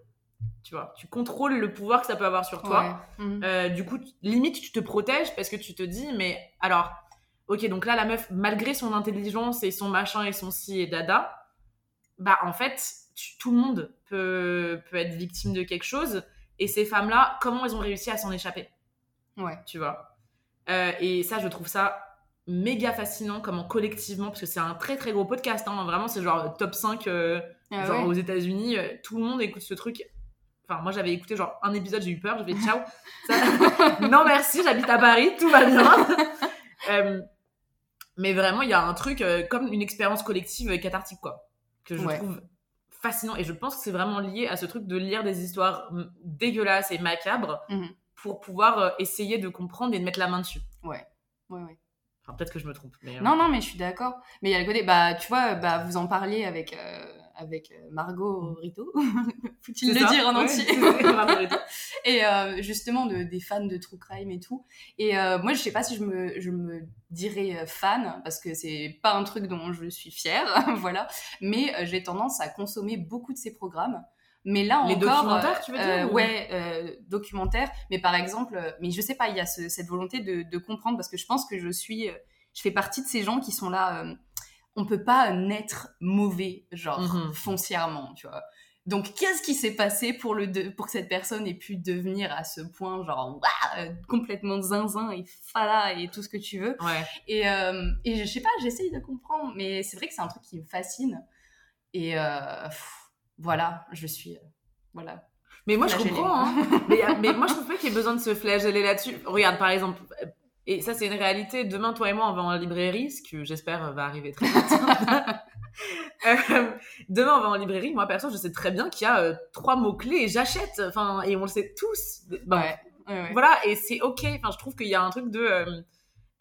Speaker 1: tu vois tu contrôles le pouvoir que ça peut avoir sur toi
Speaker 2: Ouais. Mhm.
Speaker 1: euh, du coup, limite, tu te protèges parce que tu te dis, mais alors, ok, donc là, la meuf, malgré son intelligence et son machin et son si et dada, bah en fait, tu- tout le monde peut, peut être victime de quelque chose. Et ces femmes-là, comment elles ont réussi à s'en échapper?
Speaker 2: Ouais.
Speaker 1: Tu vois? Euh, Et ça, je trouve ça méga fascinant, comment collectivement, parce que c'est un très très gros podcast, hein, vraiment, c'est genre top 5 euh,
Speaker 2: Ah
Speaker 1: genre
Speaker 2: ouais.
Speaker 1: aux États-Unis, tout le monde écoute ce truc. Enfin, moi j'avais écouté genre un épisode, j'ai eu peur, j'ai fait ciao. Ça- non merci, j'habite à Paris, tout va bien. Euh, mais vraiment, il y a un truc euh, comme une expérience collective cathartique, quoi, que je
Speaker 2: Ouais.
Speaker 1: trouve fascinant. Et je pense que c'est vraiment lié à ce truc de lire des histoires mm, dégueulasses et macabres
Speaker 2: Mhm.
Speaker 1: pour pouvoir euh, essayer de comprendre et de mettre la main dessus.
Speaker 2: Ouais, ouais.
Speaker 1: Enfin, peut-être que je me trompe. Mais,
Speaker 2: Non, non, mais je suis d'accord. Mais il y a le côté, bah, tu vois, bah, vous en parliez avec, avec euh, Margot Rito, faut-il le
Speaker 1: ça
Speaker 2: dire en
Speaker 1: Ouais,
Speaker 2: entier. Et euh, justement, de, des fans de True Crime et tout. Et euh, moi, je sais pas si je me, je me dirais fan, parce que c'est pas un truc dont je suis fière, voilà. Mais j'ai tendance à consommer beaucoup de ces programmes. Mais là
Speaker 1: Les
Speaker 2: encore,
Speaker 1: documentaires, tu veux dire,
Speaker 2: euh,
Speaker 1: ou-
Speaker 2: Ouais, euh, documentaires. Mais par exemple, euh, mais je sais pas, il y a ce- cette volonté de, de comprendre parce que je pense que je suis, je fais partie de ces gens qui sont là. Euh, on peut pas naître mauvais, genre
Speaker 1: Mhm.
Speaker 2: foncièrement, tu vois. Donc, qu'est-ce qui s'est passé pour, le de- pour que cette personne ait pu devenir à ce point, genre, euh, complètement zinzin et fala et tout ce que tu veux?
Speaker 1: Ouais.
Speaker 2: Et, euh, et je sais pas, j'essaye de comprendre, mais c'est vrai que c'est un truc qui me fascine. Et euh, pff, voilà, je suis. euh, voilà.
Speaker 1: Mais moi, je comprends. Hein. mais, mais moi, je trouve pas qu'il y ait besoin de se flageller là-dessus. Regarde, par exemple, euh, et ça, c'est une réalité. Demain, toi et moi, on va en librairie, ce que j'espère va arriver très vite. Euh, demain, on va en librairie. Moi, perso, je sais très bien qu'il y a euh, trois mots-clés et j'achète. Enfin, et on le sait tous. Bon,
Speaker 2: Ouais, ouais, ouais.
Speaker 1: Voilà, et c'est ok. Enfin, je trouve qu'il y a un truc de euh,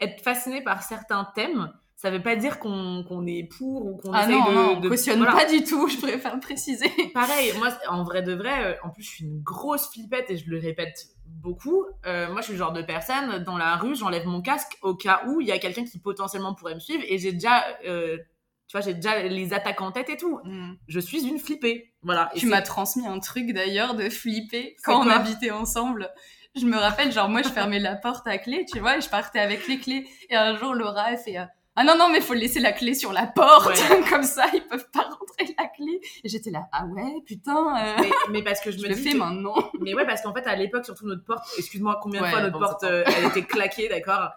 Speaker 1: être fasciné par certains thèmes. Ça veut pas dire qu'on est pour ou qu'on
Speaker 2: Ah
Speaker 1: essaye
Speaker 2: non,
Speaker 1: de,
Speaker 2: non, on
Speaker 1: de-
Speaker 2: cautionne
Speaker 1: voilà.
Speaker 2: pas du tout, je préfère préciser.
Speaker 1: Pareil, moi, en vrai de vrai, en plus, je suis une grosse flippette et je le répète beaucoup. Euh, moi, je suis le genre de personne, dans la rue, j'enlève mon casque au cas où il y a quelqu'un qui potentiellement pourrait me suivre et j'ai déjà, euh, tu vois, j'ai déjà les attaques en tête et tout. Je suis une flippée. Voilà. Et
Speaker 2: Tu m'as transmis un truc d'ailleurs de flipper quand on habitait ensemble. Je me rappelle, genre, moi, je fermais la porte à clé, tu vois, et je partais avec les clés. Et un jour, Laura, elle fait, euh, ah non, non, mais faut laisser la clé sur la porte.
Speaker 1: Ouais.
Speaker 2: Comme ça, ils peuvent pas rentrer la clé. Et j'étais là, ah ouais, putain, euh,
Speaker 1: mais, mais parce que je,
Speaker 2: je
Speaker 1: me
Speaker 2: le fais
Speaker 1: que-
Speaker 2: maintenant.
Speaker 1: Mais ouais, parce qu'en fait, à l'époque, surtout notre porte, excuse-moi, combien de
Speaker 2: Ouais,
Speaker 1: fois notre porte, euh, elle était claquée, d'accord?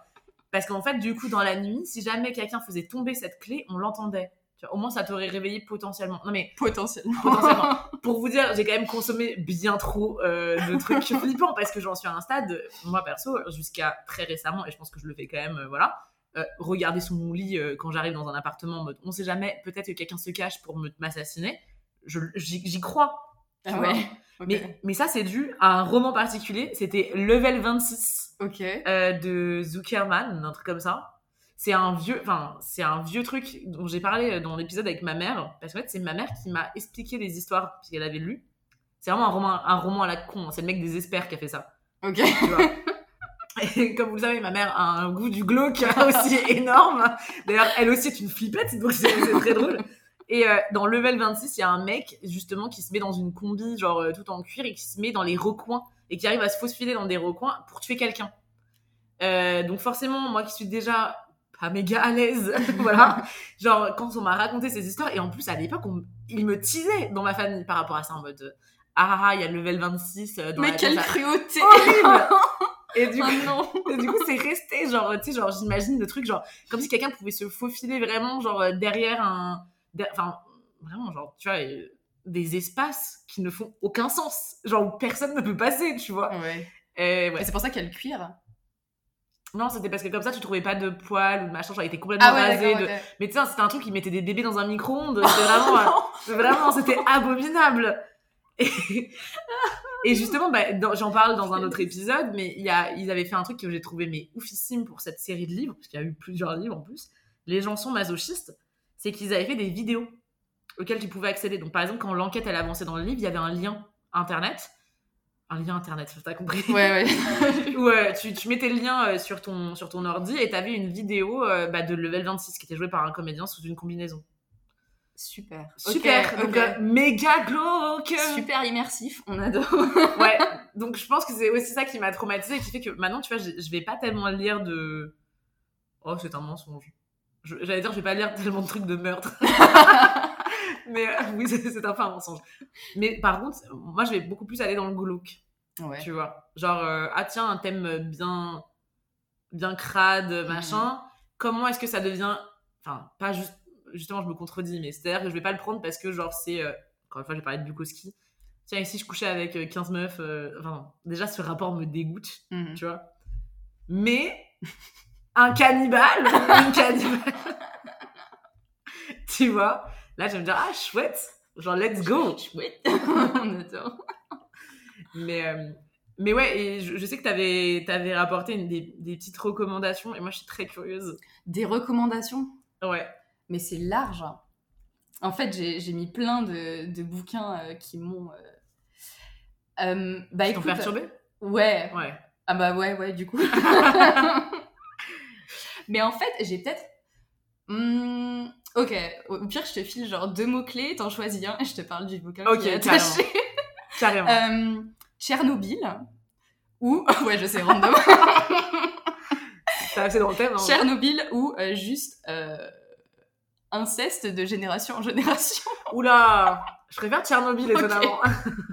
Speaker 1: Parce qu'en fait, du coup, dans la nuit, si jamais quelqu'un faisait tomber cette clé, on l'entendait. Tu vois, Au moins, ça t'aurait réveillé potentiellement. Non, mais
Speaker 2: Potentiellement.
Speaker 1: potentiellement. Pour vous dire, j'ai quand même consommé bien trop euh, de trucs flippants parce que j'en suis à un stade, moi perso, jusqu'à très récemment, et je pense que je le fais quand même, euh, voilà. Euh, regarder sous mon lit euh, quand j'arrive dans un appartement en mode on sait jamais, peut-être que quelqu'un se cache pour m'assassiner. J'y crois. tu
Speaker 2: Ah ouais.
Speaker 1: Mais, mais ça, c'est dû à un roman particulier. C'était Level 26
Speaker 2: Ok.
Speaker 1: euh, de Zuckerman, un truc comme ça. C'est un vieux, enfin, c'est un vieux truc dont j'ai parlé dans l'épisode avec ma mère, parce qu'en fait, c'est ma mère qui m'a expliqué les histoires parce qu'elle avait lu. C'est vraiment un roman, un roman à la con. hein. C'est le mec des experts qui a fait ça.
Speaker 2: Ok.
Speaker 1: Tu vois. Et comme vous le savez, ma mère a un goût du glauque aussi énorme. D'ailleurs, elle aussi est une flippette, donc c'est très drôle. Et euh, dans Level 26, il y a un mec, justement, qui se met dans une combi, genre euh, tout en cuir, et qui se met dans les recoins, et qui arrive à se faufiler dans des recoins pour tuer quelqu'un. Euh, donc forcément, moi qui suis déjà pas méga à l'aise, voilà, genre quand on m'a raconté ces histoires, et en plus à l'époque, on- il me teasait dans ma famille par rapport à ça, en mode, ah ah ah, il y a le Level 26 euh, dans
Speaker 2: Mais
Speaker 1: la
Speaker 2: quelle cruauté
Speaker 1: Horrible Et du
Speaker 2: Oh non
Speaker 1: et du coup, c'est resté, genre, tu sais, genre, j'imagine le truc, genre, comme si quelqu'un pouvait se faufiler vraiment, genre, euh, derrière un. Enfin, vraiment, genre, tu vois, euh, des espaces qui ne font aucun sens. Genre, où personne ne peut passer, tu vois.
Speaker 2: Ouais.
Speaker 1: Et ouais.
Speaker 2: c'est pour ça qu'il y a le cuir.
Speaker 1: Non, c'était parce que comme ça, tu trouvais pas de poils ou de machin, genre, il était complètement
Speaker 2: Ah ouais,
Speaker 1: rasé. de-. Mais tu sais, c'était un truc qui mettait des bébés dans un micro-ondes. C'était vraiment. euh, Vraiment, c'était abominable. Et, et justement, bah, j'en parle dans un autre épisode, mais y a, ils avaient fait un truc que j'ai trouvé mais oufissime pour cette série de livres, parce qu'il y a eu plusieurs livres en plus. Les gens sont masochistes, c'est qu'ils avaient fait des vidéos auxquelles tu pouvais accéder. Donc par exemple, quand l'enquête elle avançait dans le livre, il y avait un lien internet. Un lien internet, t'as compris?
Speaker 2: Ouais, ouais.
Speaker 1: où euh, tu, tu mettais le lien euh, sur, ton, sur ton ordi et t'avais une vidéo euh, bah, de Level 26 qui était jouée par un comédien sous une combinaison.
Speaker 2: Super.
Speaker 1: Super,
Speaker 2: Ok,
Speaker 1: donc
Speaker 2: ok.
Speaker 1: euh, méga glauque.
Speaker 2: Super immersif, on adore.
Speaker 1: Ouais, donc je pense que c'est aussi ça qui m'a traumatisée et qui fait que maintenant, tu vois, je, vais pas tellement lire de. Oh, c'est un mensonge. J'allais dire, je vais pas lire tellement de trucs de meurtre. Mais euh, oui, c'est un peu un mensonge. Mais par contre, moi, je vais beaucoup plus aller dans le glauque,
Speaker 2: Ouais.
Speaker 1: tu vois. Genre, euh, ah tiens, un thème bien, bien crade, machin. Comment est-ce que ça devient. Enfin, pas juste. Justement, je me contredis, mais c'est-à-dire que je vais pas le prendre parce que, genre, c'est. euh, Encore une fois, j'ai parlé de Bukowski. Tiens, ici, je couchais avec euh, 15 meufs. euh, Enfin, déjà, ce rapport me dégoûte,
Speaker 2: Mhm.
Speaker 1: tu vois. Mais un cannibale, une cannibale, tu vois, là, je vais me dire, ah, chouette, genre, let's go.
Speaker 2: Chouette. on adore.
Speaker 1: Mais, euh, mais ouais, et je, je sais que tu avais, rapporté une, des, des petites recommandations, et moi, je suis très curieuse.
Speaker 2: Des recommandations?
Speaker 1: Ouais.
Speaker 2: Mais c'est large. En fait, j'ai mis plein de, de bouquins euh, qui m'ont. euh, euh, bah écoute,
Speaker 1: perturbé
Speaker 2: ouais.
Speaker 1: Ouais.
Speaker 2: Ah bah ouais, ouais, du coup. mais en fait, j'ai peut-être. Hmm, ok, au pire, je te file genre deux mots-clés, t'en choisis un et je te parle du bouquin
Speaker 1: Ok,
Speaker 2: qui est attaché.
Speaker 1: Carrément.
Speaker 2: Euh, Tchernobyl, ou. ouais, je sais, random.
Speaker 1: C'est assez dans le thème. hein.
Speaker 2: Tchernobyl, ou euh, juste. euh, inceste de génération en génération.
Speaker 1: Oula Je préfère Tchernobyl, étonnamment.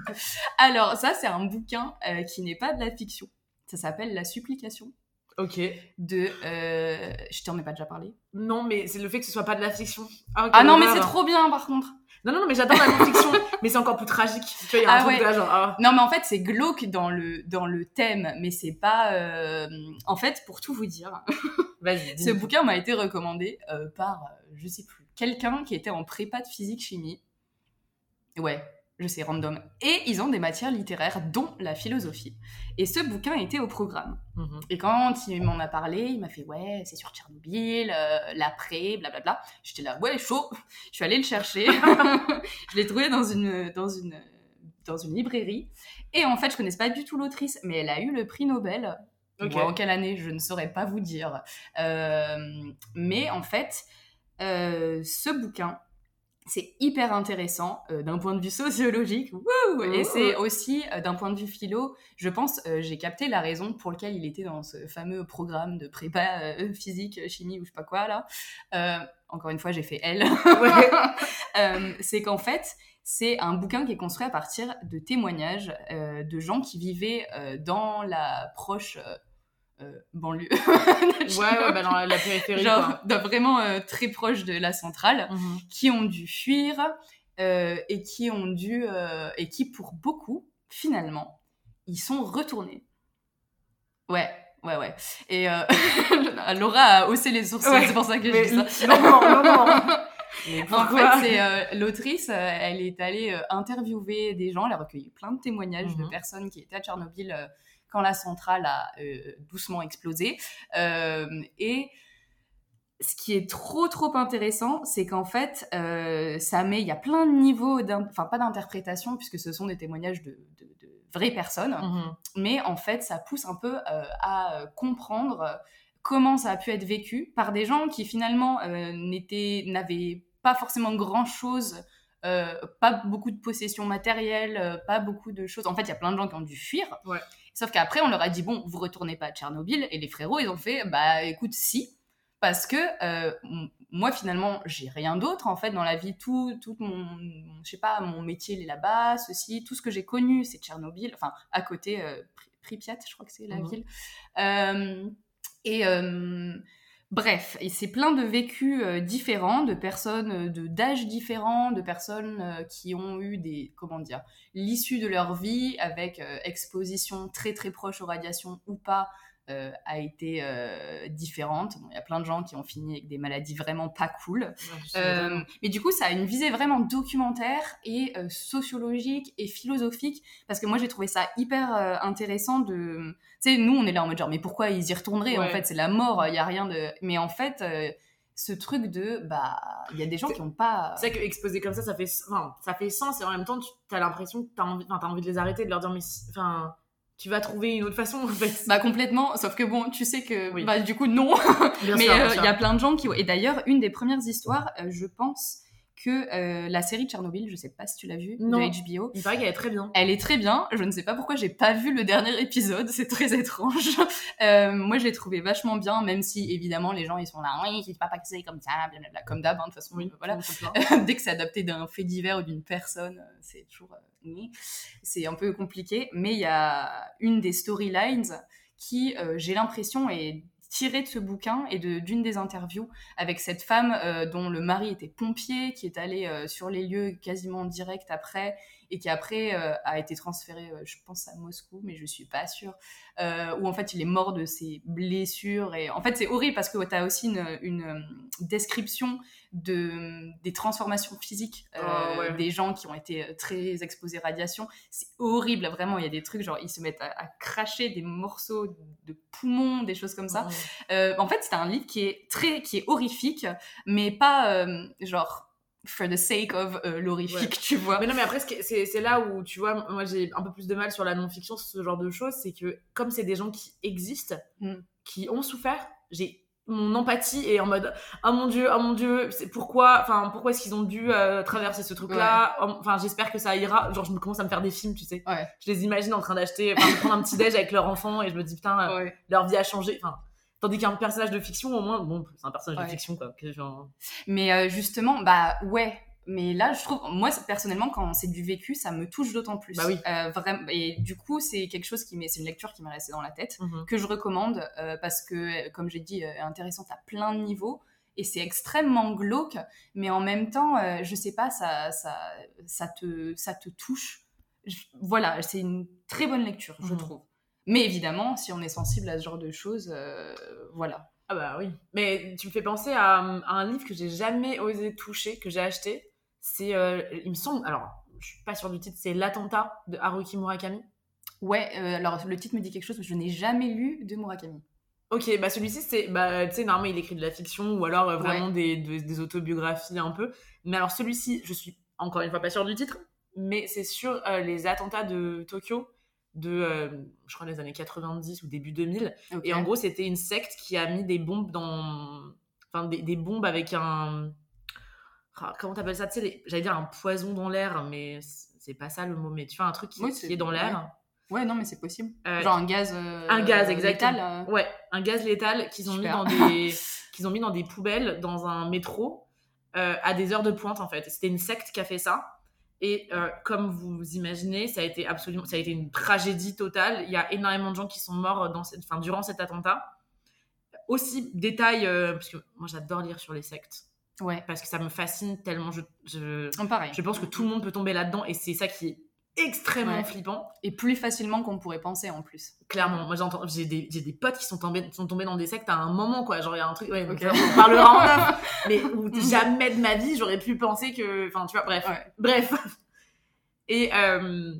Speaker 2: Alors, ça, c'est un bouquin euh, qui n'est pas de la fiction. Ça s'appelle La supplication
Speaker 1: ok.
Speaker 2: de. euh, Je t'en ai pas déjà parlé.
Speaker 1: Non, mais c'est le fait que ce soit pas de la fiction. ok,
Speaker 2: Ah non, mais c'est trop bien par contre.
Speaker 1: Non, non, non, mais j'adore la non-fiction, mais c'est encore plus tragique. Tu vois, il y a un
Speaker 2: Ah
Speaker 1: truc
Speaker 2: ouais.
Speaker 1: là, genre, ah.
Speaker 2: Non, mais en fait, c'est glauque dans le, dans le thème, mais c'est pas. euh, En fait, pour tout vous dire,
Speaker 1: Vas-y,
Speaker 2: ce bouquin m'a été recommandé euh, par, euh, je sais plus, quelqu'un qui était en prépa de physique-chimie. Ouais, je sais, random. Et ils ont des matières littéraires, dont la philosophie. Et ce bouquin était au programme.
Speaker 1: Mhm.
Speaker 2: Et quand il m'en a parlé, il m'a fait ouais, c'est sur Tchernobyl, euh, l'après, blablabla. J'étais là, ouais, chaud. Je suis allée le chercher. je l'ai trouvé dans une, dans, une, dans une librairie. Et en fait, je connaissais pas du tout l'autrice, mais elle a eu le prix Nobel.
Speaker 1: Ok.
Speaker 2: Bon, en quelle année, je ne saurais pas vous dire. Euh, mais en fait, euh, ce bouquin, c'est hyper intéressant euh, d'un point de vue sociologique. Wouh et c'est aussi euh, d'un point de vue philo. Je pense, euh, j'ai capté la raison pour laquelle il était dans ce fameux programme de prépa euh, physique, chimie ou je sais pas quoi là. Encore une fois, j'ai fait L. C'est qu'en fait, c'est un bouquin qui est construit à partir de témoignages de gens qui vivaient dans la proche euh, banlieue.
Speaker 1: Ouais, ouais, bah dans la, la périphérie.
Speaker 2: Genre,
Speaker 1: quoi.
Speaker 2: vraiment euh, très proche de la centrale,
Speaker 1: Mhm.
Speaker 2: qui ont dû fuir euh, et qui ont dû. et qui, pour beaucoup, finalement, ils sont retournés. Ouais. Ouais, ouais. Et Laura a haussé les sourcils,
Speaker 1: Ouais,
Speaker 2: c'est pour ça que je dis ça.
Speaker 1: non, non,
Speaker 2: En fait, c'est euh, l'autrice, euh, elle est allée euh, interviewer des gens, elle a recueilli plein de témoignages de
Speaker 1: Mhm.
Speaker 2: personnes qui étaient à Tchernobyl quand la centrale a euh, doucement explosé. Euh, et ce qui est trop trop intéressant, c'est qu'en fait, euh, ça met, il y a plein de niveaux, enfin pas d'interprétation puisque ce sont des témoignages de, de- de vraies personnes,
Speaker 1: Mhm.
Speaker 2: mais en fait, ça pousse un peu euh, à comprendre comment ça a pu être vécu par des gens qui finalement euh, n'avaient pas forcément grand-chose, euh, pas beaucoup de possessions matérielles, euh, pas beaucoup de choses. En fait, il y a plein de gens qui ont dû fuir.
Speaker 1: Ouais.
Speaker 2: Sauf qu'après, on leur a dit, bon, vous retournez pas à Tchernobyl. Et les frérots, ils ont fait, bah écoute, si. Parce que euh, moi, finalement, j'ai rien d'autre, en fait, dans la vie. Tout, tout mon, je sais pas, mon métier, il est là-bas, ceci. Tout ce que j'ai connu, c'est Tchernobyl. Enfin, à côté, euh, Pri- Pripyat, je crois que c'est la
Speaker 1: Mhm.
Speaker 2: ville. Euh, et euh, bref, et c'est plein de vécus euh, différents, de personnes euh, de d'âges différents, de personnes euh, qui ont eu des, comment dire, l'issue de leur vie avec exposition très très proche aux radiations ou pas. Euh, a été euh, différente. Bon, Il y a plein de gens qui ont fini avec des maladies vraiment pas cool.
Speaker 1: Ouais,
Speaker 2: Euh, mais du coup, ça a une visée vraiment documentaire et sociologique et philosophique parce que moi j'ai trouvé ça hyper intéressant de. Tu sais, nous on est là en mode genre, mais pourquoi ils y retourneraient En fait, c'est la mort, il y a rien de. Mais en fait, ce truc de. Bah, il y a des gens qui ont pas.
Speaker 1: C'est vrai que exposé comme ça, ça fait, enfin, ça fait sens et en même temps, tu as l'impression que tu as envie, enfin, t'as envie de les arrêter, de leur dire, mais enfin, tu vas trouver une autre façon en fait.
Speaker 2: Bah complètement, sauf que bon, tu sais que
Speaker 1: Oui.
Speaker 2: bah du coup non,
Speaker 1: Bien
Speaker 2: mais euh, il y a plein de gens qui et d'ailleurs une des premières histoires, euh, je pense que euh, la série Tchernobyl, je sais pas si tu l'as vue
Speaker 1: Non.
Speaker 2: de HBO,
Speaker 1: Il paraît qu'elle est très bien.
Speaker 2: Elle est très bien. Je ne sais pas pourquoi j'ai pas vu le dernier épisode. C'est très étrange. Euh, moi, je l'ai trouvé vachement bien, même si évidemment les gens ils sont là, oui, c'est pas passé comme ça, blablabla, comme d'hab. hein, de toute façon,
Speaker 1: Oui,
Speaker 2: voilà. Dès que c'est adapté d'un fait divers ou d'une personne, euh, c'est toujours, euh, c'est un peu compliqué. Mais il y a une des storylines qui, j'ai l'impression, est tirée de ce bouquin et d'une des interviews avec cette femme euh, dont le mari était pompier, qui est allé euh, sur les lieux quasiment direct après et qui après euh, a été transféré, euh, je pense à Moscou, mais je suis pas sûre, euh, où en fait il est mort de ses blessures et en fait c'est horrible parce que tu as aussi une, une, description de des transformations physiques
Speaker 1: Oh, ouais.
Speaker 2: des gens qui ont été très exposés radiation. C'est horrible, vraiment. Il y a des trucs genre ils se mettent à, à cracher des morceaux de poumons, des choses comme ça. En fait, c'est un livre qui est très, qui est horrifique, mais pas genre for the sake of euh, l'horrifique,
Speaker 1: Ouais.
Speaker 2: tu vois.
Speaker 1: Mais non, mais après, c'est là où, tu vois, moi j'ai un peu plus de mal sur la non-fiction, ce genre de choses, c'est que comme c'est des gens qui existent,
Speaker 2: Mm.
Speaker 1: qui ont souffert, j'ai mon empathie est en mode oh mon dieu oh mon dieu c'est pourquoi enfin pourquoi est-ce qu'ils ont dû euh, traverser ce truc là enfin j'espère que ça ira genre je me commence à me faire des films tu sais
Speaker 2: Ouais.
Speaker 1: je les imagine en train d'acheter prendre un petit déj avec leur enfant et je me dis putain euh, leur vie a changé enfin tandis qu'un personnage de fiction au moins bon c'est un personnage
Speaker 2: Ouais.
Speaker 1: de fiction quoi que genre
Speaker 2: Mais euh, justement, bah ouais. Mais là, je trouve, moi personnellement, quand c'est du vécu, ça me touche d'autant plus.
Speaker 1: Bah oui.
Speaker 2: Euh, vraiment. Et du coup, c'est quelque chose qui m'est, c'est une lecture qui m'est restée dans la tête.
Speaker 1: Mhm.
Speaker 2: que je recommande euh, parce que, comme j'ai dit, est intéressante à plein de niveaux et c'est extrêmement glauque, mais en même temps, euh, je sais pas, ça, ça, ça, te, ça te touche. Je- voilà, c'est une très bonne lecture, je
Speaker 1: Mhm.
Speaker 2: trouve. Mais évidemment, si on est sensible à ce genre de choses, euh, voilà.
Speaker 1: Ah bah oui. Mais tu me fais penser à, à un livre que j'ai jamais osé toucher, que j'ai acheté. C'est, euh, il me semble, alors je suis pas sûre du titre, c'est L'attentat de Haruki Murakami.
Speaker 2: Ouais, euh, alors le titre me dit quelque chose, mais je n'ai jamais lu de Murakami.
Speaker 1: Ok, bah celui-ci, c'est, bah tu sais, normalement il écrit de la fiction ou alors euh, vraiment des, des, des autobiographies un peu. Mais alors celui-ci, je suis encore une fois pas sûre du titre, mais c'est sur les attentats de Tokyo de, euh, je crois, les années 90 ou début 2000.
Speaker 2: Ok.
Speaker 1: Et en gros, c'était une secte qui a mis des bombes dans. Enfin, des, des bombes avec un. Ah, comment t'appelles ça? Tu sais, les- j'allais dire un poison dans l'air, mais c'est pas ça le mot. Mais tu vois, un truc qui,
Speaker 2: Oui,
Speaker 1: qui
Speaker 2: c'est-
Speaker 1: est dans l'air.
Speaker 2: Ouais, non, mais c'est possible.
Speaker 1: Euh,
Speaker 2: Genre un gaz. euh,
Speaker 1: un gaz, exactement.
Speaker 2: létal, euh.
Speaker 1: Ouais, un gaz létal qu'ils ont, mis dans des... qu'ils ont mis dans des poubelles dans un métro à des heures de pointe, en fait. C'était une secte qui a fait ça. Et euh, comme vous imaginez, ça a été absolument, ça a été une tragédie totale. Il y a énormément de gens qui sont morts dans cette, enfin, durant cet attentat. Aussi, détail, euh, parce que moi j'adore lire sur les sectes,
Speaker 2: Ouais,
Speaker 1: parce que ça me fascine tellement. Je, je,
Speaker 2: pareil.
Speaker 1: je pense que tout le monde peut tomber là-dedans, et c'est ça qui est extrêmement
Speaker 2: Ouais.
Speaker 1: flippant.
Speaker 2: Et plus facilement qu'on pourrait penser en plus.
Speaker 1: Clairement, moi j'entends, j'ai des, j'ai des potes qui sont tombés, sont tombés dans des sectes à un moment, quoi. Genre, il y a un truc, ouais, on parlera en off, mais où jamais de ma vie j'aurais pu penser que. Enfin, tu vois, bref.
Speaker 2: Ouais.
Speaker 1: Bref. Et, euh,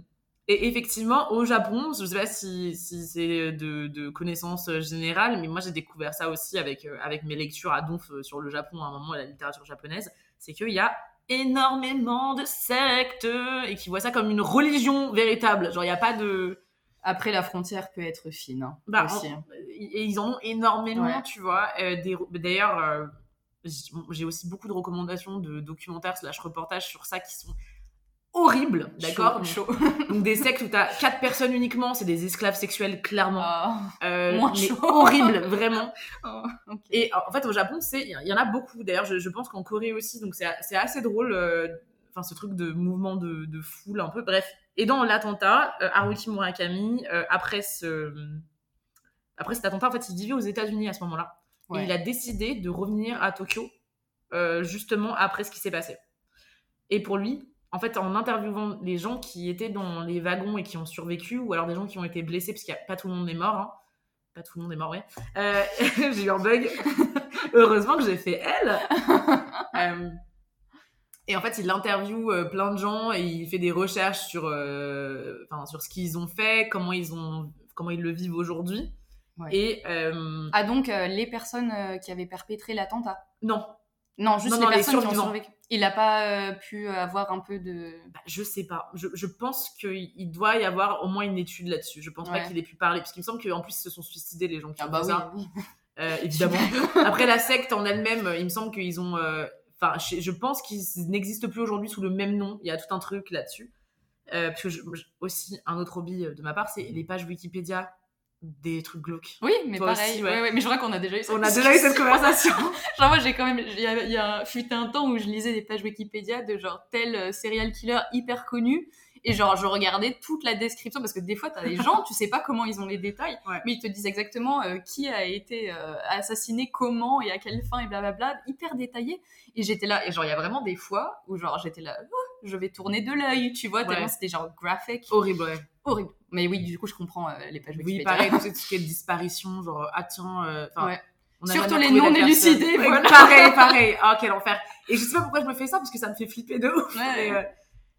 Speaker 1: et effectivement, au Japon, je sais pas si, si c'est de, de connaissance générale, mais moi j'ai découvert ça aussi avec, euh, avec mes lectures à donf euh, sur le Japon à un moment la littérature japonaise, c'est qu'il y a énormément de sectes et qui voient ça comme une religion véritable. Genre, il n'y a pas de.
Speaker 2: Après, la frontière peut être fine. Hein,
Speaker 1: Bah,
Speaker 2: aussi.
Speaker 1: et ils en ont énormément,
Speaker 2: Ouais.
Speaker 1: tu vois. Euh, des- D'ailleurs, euh, j'ai aussi beaucoup de recommandations de documentaires slash reportages sur ça qui sont horribles, d'accord
Speaker 2: Chaud, chaud.
Speaker 1: Donc des sectes où t'as quatre personnes uniquement, c'est des esclaves sexuels, clairement.
Speaker 2: Ah,
Speaker 1: Euh,
Speaker 2: moins
Speaker 1: mais
Speaker 2: chaud.
Speaker 1: horrible, vraiment.
Speaker 2: oh.
Speaker 1: Et en fait, au Japon, c'est il y en a beaucoup. D'ailleurs, je, je pense qu'en Corée aussi. Donc, c'est assez drôle. euh, Enfin, ce truc de mouvement de, de foule, un peu. Bref. Et dans l'attentat, euh, Haruki Murakami, après ce après cet attentat, en fait, il vivait aux États-Unis à ce moment-là.
Speaker 2: Ouais.
Speaker 1: Et il a décidé de revenir à Tokyo, justement après ce qui s'est passé. Et pour lui, en fait, en interviewant les gens qui étaient dans les wagons et qui ont survécu, ou alors des gens qui ont été blessés, parce qu'il y a pas tout le monde est mort, hein. pas tout le monde est mort, ouais. Euh, j'ai eu un bug. Heureusement que j'ai fait elle. Euh, et en fait, il interviewe euh, plein de gens et il fait des recherches sur, sur ce qu'ils ont fait, comment ils ont, comment ils le vivent aujourd'hui.
Speaker 2: Ouais.
Speaker 1: Et
Speaker 2: Ah, donc les personnes qui avaient perpétré l'attentat?
Speaker 1: Non,
Speaker 2: Non, juste
Speaker 1: Non,
Speaker 2: les
Speaker 1: non, les
Speaker 2: personnes qui ont survécu. Il n'a pas euh, pu avoir un peu de.
Speaker 1: Bah, je sais pas. Je, je pense qu'il il doit y avoir au moins une étude là-dessus. Je pense pas qu'il ait pu parler. Parce qu'il me semble qu'en plus, ils se sont suicidés, les gens qui
Speaker 2: Ah
Speaker 1: ont
Speaker 2: bah
Speaker 1: fait
Speaker 2: oui,
Speaker 1: ça.
Speaker 2: oui.
Speaker 1: Euh, évidemment. Après, la secte en elle-même, euh, il me semble qu'ils ont. Enfin, je, je pense qu'ils n'existent plus aujourd'hui sous le même nom. Il y a tout un truc là-dessus. Parce que je- aussi, un autre hobby de ma part, c'est les pages Wikipédia des trucs glauques.
Speaker 2: Oui, mais
Speaker 1: Toi
Speaker 2: pareil.
Speaker 1: aussi,
Speaker 2: ouais.
Speaker 1: ouais.
Speaker 2: ouais, Mais je crois qu'on a déjà eu cette
Speaker 1: On a déjà eu cette conversation.
Speaker 2: Genre moi j'ai quand même, il y a, il y a fut un temps où je lisais des pages Wikipédia de genre tel euh, serial killer hyper connu et genre je regardais toute la description parce que des fois t'as des gens, tu sais pas comment ils ont les détails,
Speaker 1: Ouais.
Speaker 2: mais ils te disent exactement euh, qui a été euh, assassiné, comment et à quelle fin et blablabla, hyper détaillé. Et j'étais là et genre il y a vraiment des fois où genre j'étais là, Oh, je vais tourner de l'œil, tu vois, tellement
Speaker 1: Ouais.
Speaker 2: c'était genre graphique,
Speaker 1: Horrible, ouais.
Speaker 2: Horrible. Mais oui, du coup je comprends euh, les pages
Speaker 1: Oui,
Speaker 2: Wikipédia.
Speaker 1: pareil, tout ce qui est disparition, genre, ah tiens, euh,
Speaker 2: Ouais.
Speaker 1: on a
Speaker 2: Surtout les
Speaker 1: la
Speaker 2: élucidés.
Speaker 1: Ouais,
Speaker 2: voilà.
Speaker 1: Pareil, pareil. Ah, quel enfer. Et je sais pas pourquoi je me fais ça, parce que ça me fait flipper de ouf.
Speaker 2: Ouais.
Speaker 1: Euh,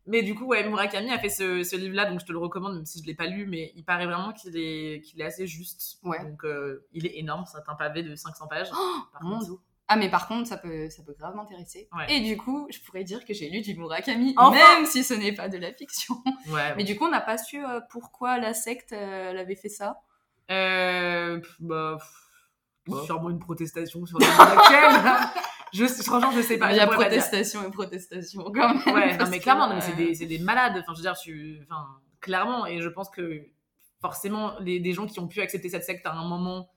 Speaker 1: mais du coup, ouais, Murakami a fait ce, ce livre-là, donc je te le recommande, même si je l'ai pas lu, mais il paraît vraiment qu'il est, qu'il est assez juste. Donc, euh, il est énorme, c'est un pavé de 500 pages. par
Speaker 2: mon. Dieu. Ah mais par contre ça peut ça peut grave m'intéresser.
Speaker 1: Ouais.
Speaker 2: Et du coup je pourrais dire que j'ai lu du Murakami
Speaker 1: Enfin
Speaker 2: même si ce n'est pas de la fiction.
Speaker 1: Ouais.
Speaker 2: Mais du coup on n'a pas su euh, pourquoi la secte euh, elle avait fait ça.
Speaker 1: Euh, bah,
Speaker 2: Bah.
Speaker 1: sûrement une protestation sur le monde actuel. je, franchement, je sais pas.
Speaker 2: il y a protestation et protestation quand même.
Speaker 1: Ouais, non, mais clairement, c'est
Speaker 2: euh,
Speaker 1: des, c'est des malades. Enfin, je veux dire, tu, enfin, clairement, et je pense que forcément, les, des gens qui ont pu accepter cette secte à un moment,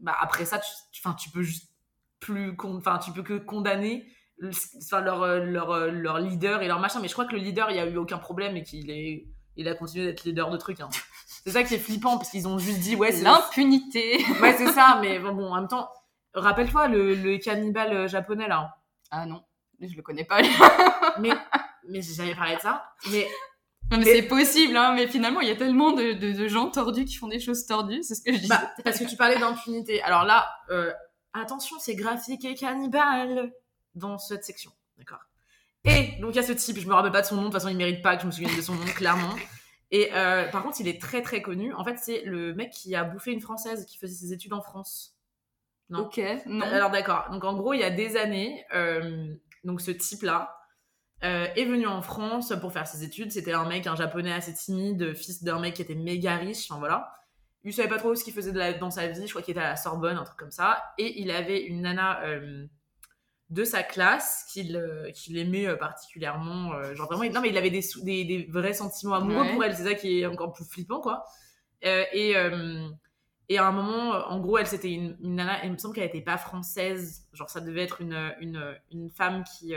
Speaker 1: bah, après ça, tu, tu peux juste plus, enfin, tu peux que condamner le- enfin, leur, euh, leur, euh, leur leader et leur machin. Mais je crois que le leader, il y a eu aucun problème et qu'il est, il a continué d'être leader de trucs. hein. C'est ça qui est flippant parce qu'ils ont juste dit, ouais, c'est
Speaker 2: L'impunité.
Speaker 1: ouais, c'est ça. Mais bon, bon, en même temps, rappelle-toi le, le cannibale euh, japonais là.
Speaker 2: Ah non, je le connais pas.
Speaker 1: Mais, mais j'ai jamais parlé de ça. Mais
Speaker 2: Non, mais
Speaker 1: Mais-
Speaker 2: c'est possible, hein, mais finalement, il y a tellement de, de- de gens tordus qui font des choses tordues, c'est ce que je dis.
Speaker 1: Bah, parce que tu parlais d'impunité. Alors là, euh, attention, c'est graphique et cannibale dans cette section. D'accord. Et donc il y a ce type, je me rappelle pas de son nom, de toute façon il mérite pas que je me souvienne de son nom, clairement. Et euh, par contre, il est très très connu. En fait, c'est le mec qui a bouffé une française qui faisait ses études en France. Non.
Speaker 2: ok, non.
Speaker 1: Alors d'accord. Donc en gros, il y a des années, euh, donc ce type-là euh, est venu en France pour faire ses études. C'était un mec, un japonais assez timide, fils d'un mec qui était méga riche. Enfin voilà. Il savait pas trop ce qu'il faisait de la- dans sa vie. Je crois qu'il était à la Sorbonne, un truc comme ça. Et il avait une nana euh, de sa classe qu'il euh, aimait euh, particulièrement. euh, genre vraiment, non mais il avait des, des, des vrais sentiments amoureux
Speaker 2: Ouais.
Speaker 1: pour elle. C'est ça qui est encore plus flippant, quoi. Et et à un moment, en gros, elle, c'était une, une nana, il me semble qu'elle n'était pas française. Genre, ça devait être une, une, une femme qui,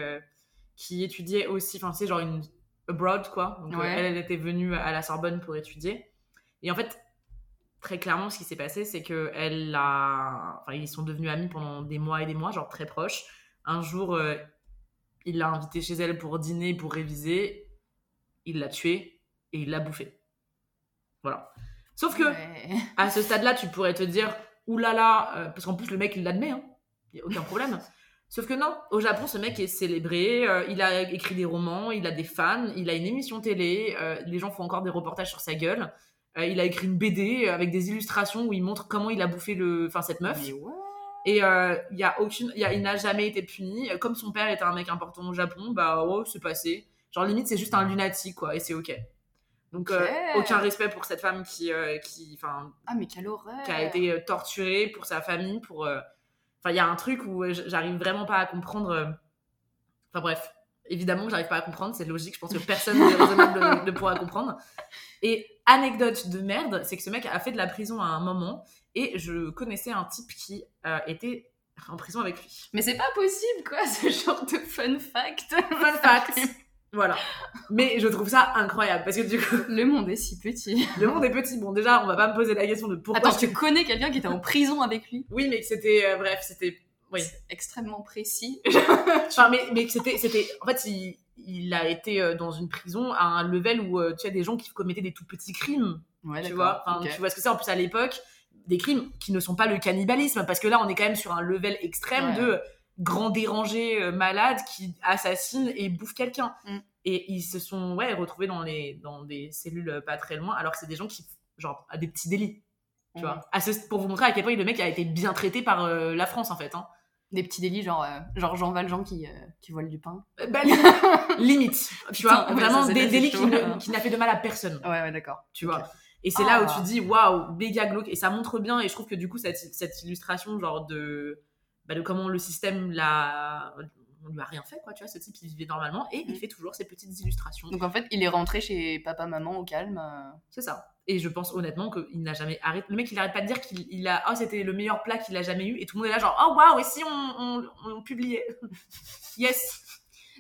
Speaker 1: qui étudiait aussi, enfin, c'est genre une abroad, quoi. Donc,
Speaker 2: Ouais.
Speaker 1: elle, elle était venue à la Sorbonne pour étudier. Et en fait, très clairement, ce qui s'est passé, c'est que elle a... Enfin, ils sont devenus amis pendant des mois et des mois, genre très proches. Un jour, euh, il l'a invitée chez elle pour dîner, pour réviser. Il l'a tuée et il l'a bouffée. Voilà. Sauf que
Speaker 2: Ouais.
Speaker 1: à ce stade-là, tu pourrais te dire, oulala, là là, euh, parce qu'en plus, le mec, il l'admet, hein. il n'y a aucun problème. Sauf que non, au Japon, ce mec est célébré, euh, il a écrit des romans, il a des fans, il a une émission télé, les gens font encore des reportages sur sa gueule. Euh, il a écrit une BD avec des illustrations où il montre comment il a bouffé le... enfin, cette meuf.
Speaker 2: Mais ouais.
Speaker 1: Et euh, il y a aucune, y a, il n'a jamais été puni. Comme son père était un mec important au Japon, bah oh, c'est passé. Genre limite c'est juste un lunatique quoi, et c'est ok. Donc euh, aucun respect pour cette femme qui, euh, qui, enfin,
Speaker 2: Ah, mais quelle horreur.
Speaker 1: qui a été euh, torturée pour sa famille, pour. euh, Enfin, il y a un truc où euh, j'arrive vraiment pas à comprendre. euh, Enfin bref, évidemment que j'arrive pas à comprendre, c'est logique. Je pense que personne de raisonnable ne- ne pourra comprendre. Et anecdote de merde, c'est que ce mec a fait de la prison à un moment, et je connaissais un type qui euh, était en prison avec lui.
Speaker 2: Mais c'est pas possible, quoi, ce genre de fun fact.
Speaker 1: Fun fact. Voilà. Mais je trouve ça incroyable parce que du coup,
Speaker 2: Le monde est si petit.
Speaker 1: le monde est petit. Bon, déjà, on va pas me poser la question de pourquoi.
Speaker 2: Attends, tu connais quelqu'un qui était en prison avec lui?
Speaker 1: Oui, mais que c'était. euh, bref, c'était. Oui.
Speaker 2: Extrêmement précis.
Speaker 1: Enfin, mais, mais c'était, en fait, il, il a été euh, dans une prison à un level où euh, tu as des gens qui commettaient des tout petits crimes,
Speaker 2: Ouais,
Speaker 1: tu vois. Enfin, tu vois ce que c'est en plus à l'époque, des crimes qui ne sont pas le cannibalisme, parce que là, on est quand même sur un level extrême
Speaker 2: Ouais.
Speaker 1: de grands dérangés euh, malades qui assassinent et bouffent quelqu'un.
Speaker 2: Mm.
Speaker 1: Et ils se sont, ouais, retrouvés dans les, dans des cellules euh, pas très loin, alors que c'est des gens qui, genre, à des petits délits. Tu
Speaker 2: Ouais.
Speaker 1: vois, à ce- pour vous montrer à quel point le mec a été bien traité par euh, la France en fait. Hein.
Speaker 2: Des petits délits, genre, euh, genre Jean Valjean qui, euh, qui vole du pain.
Speaker 1: Euh, bah, limite, tu vois, vraiment des délits qui, ne-
Speaker 2: hein.
Speaker 1: qui n'a fait de mal à personne,
Speaker 2: Ouais, ouais, d'accord.
Speaker 1: tu vois. Et c'est là où
Speaker 2: Ah.
Speaker 1: tu dis waouh, méga glauque. Et ça montre bien, et je trouve que du coup, cette, cette illustration, genre de, bah, de comment le système l'a. On lui a rien fait, quoi, tu vois. Ce type, il vivait normalement et il
Speaker 2: Mm.
Speaker 1: fait toujours ses petites illustrations.
Speaker 2: Donc en fait, il est rentré chez papa-maman au calme. euh.
Speaker 1: C'est ça. Et je pense honnêtement qu'il n'a jamais arrêté. Le mec, il arrête pas de dire qu'il il a. Oh, c'était le meilleur plat qu'il a jamais eu. Et tout le monde est là, genre, oh waouh, et si on, on, on publiait? Yes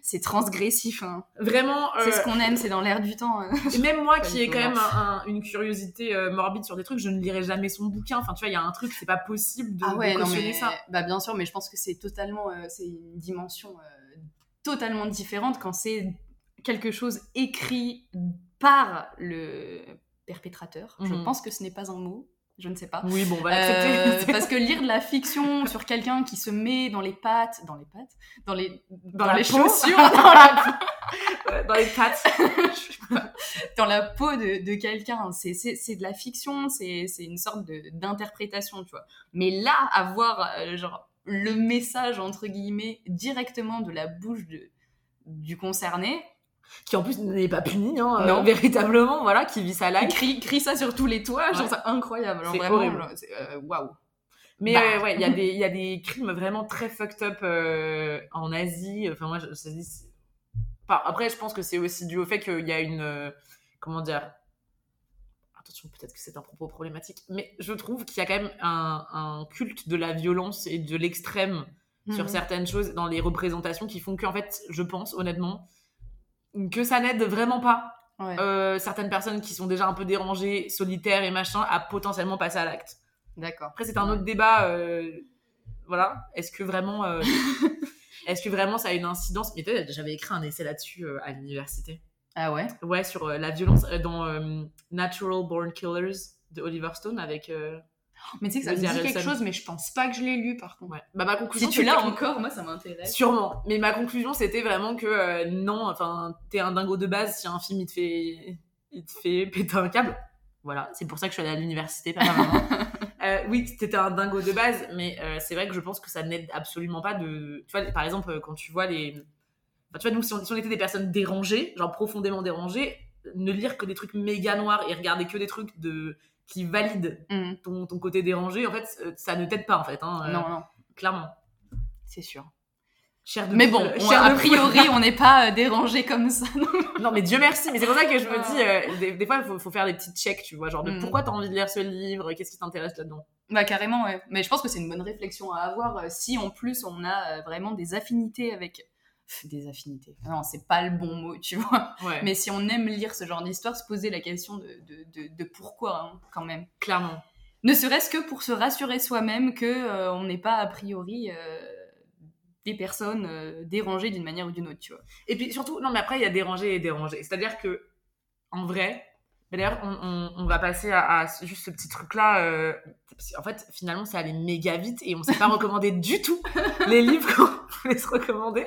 Speaker 2: C'est transgressif. Hein.
Speaker 1: Vraiment.
Speaker 2: C'est
Speaker 1: euh,
Speaker 2: ce qu'on aime, c'est dans l'air du temps. hein.
Speaker 1: Et même moi qui ai quand même
Speaker 2: non.
Speaker 1: un- un- une curiosité euh, morbide sur des trucs, je ne lirai jamais son bouquin. Enfin, tu vois, il y a un truc, c'est pas possible de,
Speaker 2: Ah ouais,
Speaker 1: de
Speaker 2: non
Speaker 1: cautionner
Speaker 2: mais
Speaker 1: ça.
Speaker 2: bah bien sûr, mais je pense que c'est totalement, euh, c'est une dimension totalement différente quand c'est quelque chose écrit par le perpétrateur. Je
Speaker 1: Mhm.
Speaker 2: pense que ce n'est pas un mot, je ne sais pas.
Speaker 1: Oui, bon, on va
Speaker 2: Euh, parce que lire de la fiction sur quelqu'un qui se met dans les pattes, dans les pattes, dans les, dans, les
Speaker 1: peau.
Speaker 2: chaussures, dans la,
Speaker 1: dans les pattes.
Speaker 2: dans la peau de, de quelqu'un, c'est, c'est, c'est de la fiction, c'est, c'est une sorte de, d'interprétation, tu vois. Mais là, avoir euh, genre le message entre guillemets directement de la bouche de, du concerné,
Speaker 1: qui en plus n'est pas puni, hein, euh,
Speaker 2: Non.
Speaker 1: véritablement, voilà, qui vit sa life.
Speaker 2: crie, crie ça sur tous les toits, je
Speaker 1: Ouais.
Speaker 2: trouve ça incroyable. Alors
Speaker 1: C'est
Speaker 2: vraiment,
Speaker 1: horrible.
Speaker 2: genre, c'est, euh, waouh.
Speaker 1: Mais
Speaker 2: Bah.
Speaker 1: euh, ouais, il y, a des- il y a des crimes vraiment très fucked up euh, en Asie. Enfin, moi, je, c'est- enfin, après, je pense que c'est aussi dû au fait qu'il y a une. euh, comment dire Attention, peut-être que c'est un propos problématique, mais je trouve qu'il y a quand même un, un culte de la violence et de l'extrême sur
Speaker 2: Mhm.
Speaker 1: certaines choses dans les représentations qui font qu'en fait, je pense honnêtement, que ça n'aide vraiment pas
Speaker 2: Ouais.
Speaker 1: euh, certaines personnes qui sont déjà un peu dérangées, solitaires et machin, à potentiellement passer à l'acte.
Speaker 2: D'accord.
Speaker 1: Après, c'est un autre débat. euh, voilà. Est-ce que vraiment, euh, est-ce que vraiment ça a une incidence? Mais j'avais écrit un essai là-dessus à l'université.
Speaker 2: Ah ouais?
Speaker 1: Ouais, sur la violence dans Natural Born Killers de Oliver Stone avec.
Speaker 2: Mais tu sais que ça me dit quelque chose, mais je pense pas que je l'ai lu par contre.
Speaker 1: ouais. Bah ma
Speaker 2: Si
Speaker 1: conclusion.
Speaker 2: tu l'as encore, moi ça m'intéresse.
Speaker 1: Sûrement. Mais ma conclusion, c'était vraiment que euh, non, enfin, t'es un dingo de base si un film il te fait, il te fait péter un câble. Voilà, c'est pour ça que je suis allée à l'université, pas vraiment. Euh, oui, t'étais un dingo de base, mais euh, c'est vrai que je pense que ça n'aide absolument pas de. Tu vois, par exemple, euh, quand tu vois les. Enfin, tu vois, nous, si on, si on était des personnes dérangées, genre profondément dérangées, ne lire que des trucs méga noirs et regarder que des trucs de qui valident
Speaker 2: Mhm.
Speaker 1: ton, ton côté dérangé, en fait, euh, ça ne t'aide pas, en fait. Hein, euh,
Speaker 2: Non, non,
Speaker 1: Clairement.
Speaker 2: c'est sûr.
Speaker 1: Cher de
Speaker 2: Mais bon, on-
Speaker 1: chair
Speaker 2: a priori, on n'est pas euh, dérangé comme ça. non
Speaker 1: mais Dieu merci. Mais c'est pour ça que je me
Speaker 2: Ah.
Speaker 1: dis, euh, des, des fois, il faut, faut faire des petites checks, tu vois. Genre, de
Speaker 2: Mm.
Speaker 1: pourquoi t'as envie de lire ce livre Qu'est-ce qui t'intéresse là-dedans?
Speaker 2: Bah carrément, ouais. Mais je pense que c'est une bonne réflexion à avoir euh, si en plus on a euh, vraiment des affinités avec... Des affinités. Non, c'est pas le bon mot, tu vois.
Speaker 1: Ouais.
Speaker 2: Mais si on aime lire ce genre d'histoire, se poser la question de, de, de, de pourquoi, hein, quand même.
Speaker 1: clairement.
Speaker 2: Ne serait-ce que pour se rassurer soi-même que euh, on n'est pas a priori euh, des personnes euh, dérangées d'une manière ou d'une autre, tu vois.
Speaker 1: Et puis surtout, non, mais après, il y a dérangé et dérangé. C'est-à-dire que, en vrai, d'ailleurs, on, on- on va passer à, juste ce petit truc-là. euh, qu'en fait, finalement, c'est allé méga vite et on s'est pas recommandé du tout les livres qu'on voulait se recommander.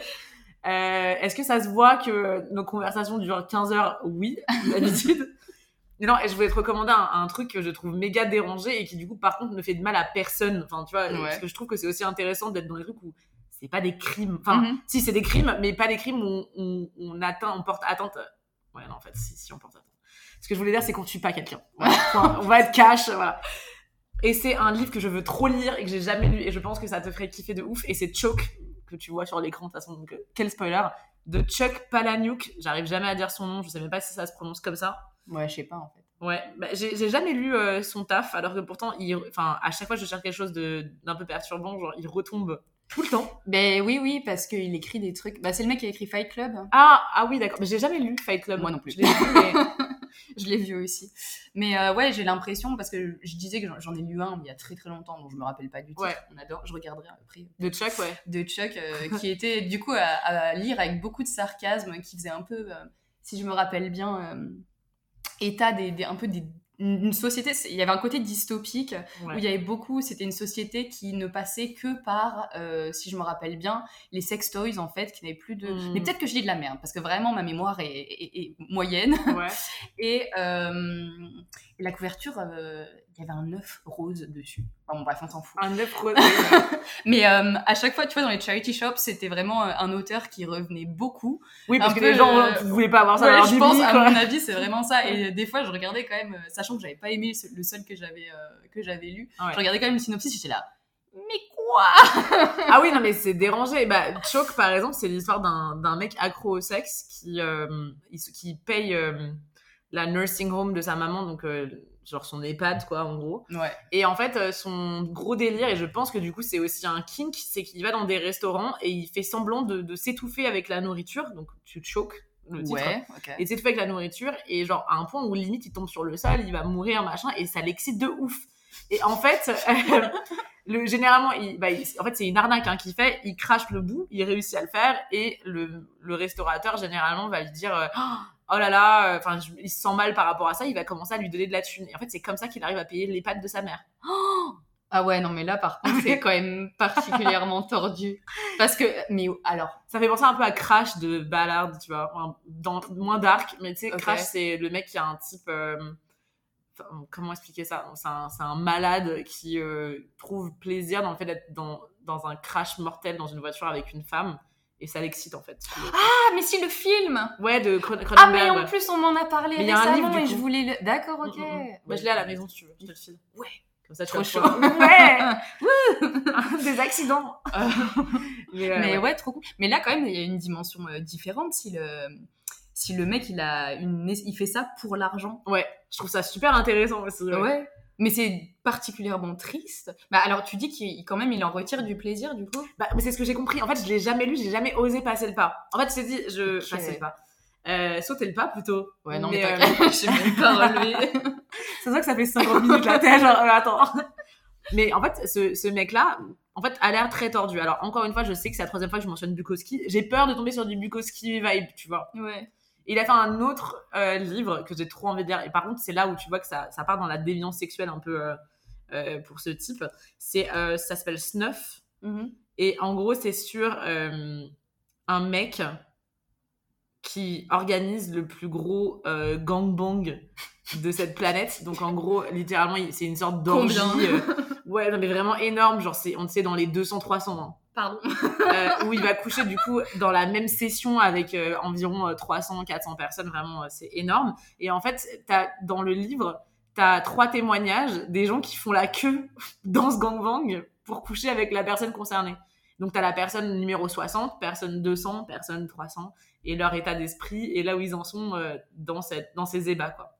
Speaker 1: Euh, Est-ce que ça se voit que nos conversations durent 15 heures Oui, d'habitude. Mais non, et je voulais te recommander un, un truc que je trouve méga dérangé et qui du coup par contre ne fait de mal à personne. Enfin, tu vois,
Speaker 2: Ouais.
Speaker 1: parce que je trouve que c'est aussi intéressant d'être dans des trucs où c'est pas des crimes. Enfin,
Speaker 2: Mhm.
Speaker 1: si c'est des crimes, mais pas des crimes où on, on atteint, on porte atteinte. Ouais, non, en fait, si, si on porte atteinte. Ce que je voulais dire, c'est qu'on tue pas quelqu'un. Voilà. On va être cash, voilà. Et c'est un livre que je veux trop lire et que j'ai jamais lu et je pense que ça te ferait kiffer de ouf. Et c'est Choke que tu vois sur l'écran de toute façon. Donc, euh, quel spoiler de Chuck Palahniuk. J'arrive jamais à dire son nom. Je sais même pas si ça se prononce comme ça.
Speaker 2: Ouais, je sais pas en fait.
Speaker 1: Ouais, bah, j'ai jamais lu euh, son taf, alors que pourtant, il, enfin, à chaque fois que je cherche quelque chose de- d'un peu perturbant, genre, il retombe tout le temps.
Speaker 2: Ben oui, oui, parce qu'il écrit des trucs. Bah, c'est le mec qui a écrit Fight Club.
Speaker 1: Ah, ah oui, d'accord. Mais j'ai jamais lu Fight Club.
Speaker 2: Moi non plus.
Speaker 1: Je l'ai lu, mais...
Speaker 2: je l'ai vu aussi. Mais euh, ouais, j'ai l'impression, parce que je disais que j'en- ai lu un il y a très très longtemps, donc je me rappelle pas du tout.
Speaker 1: Ouais.
Speaker 2: On adore, je regarderai après.
Speaker 1: De Chuck, ouais.
Speaker 2: De Chuck, euh, qui était du coup à, à lire avec beaucoup de sarcasme, qui faisait un peu, euh, si je me rappelle bien, état des, des- un peu des une société, il y avait un côté dystopique
Speaker 1: Ouais.
Speaker 2: où il y avait beaucoup, c'était une société qui ne passait que par, euh, si je me rappelle bien, les sex toys en fait, qui n'avaient plus de.
Speaker 1: Mm.
Speaker 2: Mais peut-être que je dis de la merde, parce que vraiment ma mémoire est, est- est moyenne.
Speaker 1: Ouais.
Speaker 2: Et euh, la couverture, euh, il y avait un œuf rose dessus. Enfin, bon, bref, on s'en fout.
Speaker 1: Un œuf rose.
Speaker 2: Mais euh, à chaque fois, tu vois, dans les charity shops, c'était vraiment euh, un auteur qui revenait beaucoup.
Speaker 1: Oui, parce
Speaker 2: Un
Speaker 1: que
Speaker 2: peu,
Speaker 1: les gens
Speaker 2: euh,
Speaker 1: ne voulaient pas avoir ça
Speaker 2: Ouais,
Speaker 1: dans leur
Speaker 2: je pense,
Speaker 1: biblique,
Speaker 2: à
Speaker 1: quoi.
Speaker 2: mon avis, c'est vraiment ça. Et des fois, je regardais quand même, euh, sachant que j'avais pas aimé le seul que j'avais euh, que j'avais lu,
Speaker 1: Ouais.
Speaker 2: je regardais quand même le synopsis, j'étais là. Mais quoi?
Speaker 1: Ah oui, non, mais c'est dérangé. Bah, Choke, par exemple, c'est l'histoire d'un mec accro au sexe qui, euh, qui paye euh, la nursing home de sa maman, donc euh, genre son EHPAD, quoi, en gros.
Speaker 2: Ouais.
Speaker 1: Et en fait, euh, son gros délire, et je pense que du coup c'est aussi un kink, c'est qu'il va dans des restaurants et il fait semblant de, de s'étouffer avec la nourriture, donc tu choke le titre.
Speaker 2: Ouais, ok.
Speaker 1: Et s'étouffer avec la nourriture, et genre à un point où limite il tombe sur le sol, il va mourir, machin, et ça l'excite de ouf. Et en fait, le, généralement, il, bah, il- en fait c'est une arnaque hein, qu'il fait, il crache le bout, il réussit à le faire, et le, le restaurateur généralement va lui dire... euh, Oh là là, euh, enfin, il se sent mal par rapport à ça, il va commencer à lui donner de la thune. Et en fait, c'est comme ça qu'il arrive à payer les pattes de sa mère.
Speaker 2: Ah ouais, non, mais là, par contre, c'est quand même particulièrement tordu. Parce que, mais alors,
Speaker 1: Ça fait penser un peu à Crash de Ballard, tu vois, dans, moins dark, mais tu sais. Crash, c'est le mec qui a un type. euh, comment expliquer ça? C'est un, malade qui euh, trouve plaisir dans le fait d'être dans, dans un crash mortel dans une voiture avec une femme, et ça l'excite en fait.
Speaker 2: ah, mais si le film.
Speaker 1: Ouais, de Cron-
Speaker 2: Ah, mais
Speaker 1: Cronenberg.
Speaker 2: en plus, on m'en a parlé
Speaker 1: Mais il y a un
Speaker 2: récemment
Speaker 1: livre, du
Speaker 2: et je voulais le. D'accord, ok.
Speaker 1: Mm, mm, mm. Bah, je l'ai à la maison si tu veux, je te le file.
Speaker 2: Ouais.
Speaker 1: Comme ça, tu
Speaker 2: Trop chaud.
Speaker 1: Ouais Des accidents
Speaker 2: Euh,
Speaker 1: Mais, euh,
Speaker 2: mais
Speaker 1: ouais.
Speaker 2: ouais. trop cool. Mais là, quand même, il y a une dimension euh, différente si le. Si le mec il a une il fait ça pour l'argent.
Speaker 1: Ouais, je trouve ça super intéressant aussi. ouais.
Speaker 2: Ouais. Mais c'est particulièrement triste. Bah alors tu dis qu'il quand même il en retire du plaisir du coup?
Speaker 1: Bah, mais c'est ce que j'ai compris. En fait, je l'ai jamais lu, j'ai jamais osé passer le pas. En fait, je t'ai dit, je passer le pas. Euh, sauter le pas plutôt.
Speaker 2: Ouais non mais,
Speaker 1: euh,
Speaker 2: t'inquiète, j'ai même pas relevé.
Speaker 1: c'est vrai que ça fait 50 minutes là, t'es genre, euh, attends. Mais en fait, ce, ce mec-là, en fait, a l'air très tordu. Alors, encore une fois, je sais que c'est la troisième fois que je mentionne Bukowski. J'ai peur de tomber sur du Bukowski vibe, tu vois.
Speaker 2: ouais.
Speaker 1: Il a fait un autre euh, livre que j'ai trop envie de lire. Et par contre, c'est là où tu vois que ça, ça part dans la déviance sexuelle un peu euh, euh, pour ce type. C'est, ça s'appelle Snuff.
Speaker 2: Mhm.
Speaker 1: Et en gros, c'est sur un mec qui organise le plus gros gangbang de cette planète. Donc en gros, littéralement, c'est une sorte d'orgie. Ouais, non, mais vraiment énorme. Genre, c'est, on sait, dans les 200-300. Hein,
Speaker 2: Pardon.
Speaker 1: euh, où il va coucher du coup dans la même session avec euh, environ 300-400 personnes. Vraiment, euh, c'est énorme. Et en fait, dans le livre, t'as trois témoignages des gens qui font la queue dans ce gangbang pour coucher avec la personne concernée. Donc, t'as la personne numéro 60, personne 200, personne 300, et leur état d'esprit, et là où ils en sont euh, dans, cette, dans ces ébats, quoi.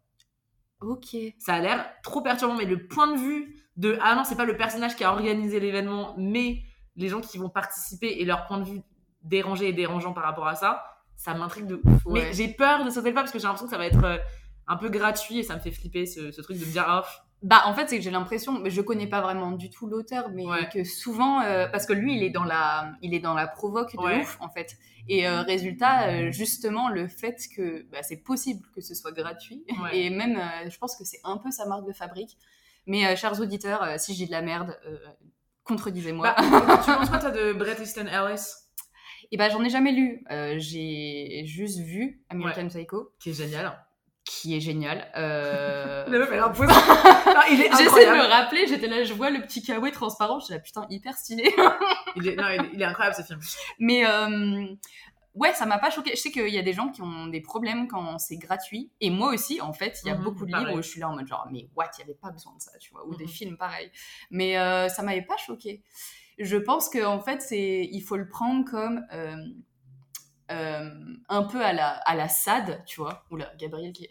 Speaker 2: Ok.
Speaker 1: Ça a l'air trop perturbant, mais le point de vue de ah non, c'est pas le personnage qui a organisé l'événement, mais les gens qui vont participer et leur point de vue dérangé et dérangeant par rapport à ça, ça m'intrigue de ouf.
Speaker 2: Ouais.
Speaker 1: Mais j'ai peur de sauter le pas parce que j'ai l'impression que ça va être euh, un peu gratuit et ça me fait flipper ce, ce truc de me dire ah, pff,
Speaker 2: Bah en fait c'est que j'ai l'impression, mais je connais pas vraiment du tout l'auteur, mais
Speaker 1: Ouais.
Speaker 2: que souvent euh, parce que lui il est dans la, il est dans la provoque de
Speaker 1: Ouais.
Speaker 2: ouf en fait. Et euh, résultat euh, justement le fait que bah, c'est possible que ce soit gratuit
Speaker 1: Ouais.
Speaker 2: et même je pense que c'est un peu sa marque de fabrique. Mais chers auditeurs, si dis de la merde, contredisez-moi.
Speaker 1: Bah, tu penses quoi toi de Bret Easton Ellis?
Speaker 2: Et bah j'en ai jamais lu, Euh, j'ai juste vu American Psycho.
Speaker 1: qui est génial.
Speaker 2: qui est génial. Euh...
Speaker 1: La meuf, elle
Speaker 2: J'essaie de me rappeler, j'étais là, je vois le petit kawaii transparent, je suis là, putain, hyper stylé.
Speaker 1: Il est, non, il est, il est incroyable ce film.
Speaker 2: Mais euh, ouais, ça m'a pas choqué. Je sais qu'il y a des gens qui ont des problèmes quand c'est gratuit. Et moi aussi, en fait, il y a
Speaker 1: Mhm,
Speaker 2: beaucoup de
Speaker 1: pareil.
Speaker 2: livres où je suis là en mode genre, mais what, il y avait pas besoin de ça, tu vois. Ou des
Speaker 1: Mhm.
Speaker 2: films pareil. Mais euh, ça m'avait pas choqué. Je pense que en fait, c'est, il faut le prendre comme euh, euh, un peu à la, à la SAD, tu vois. Oula, Gabriel qui.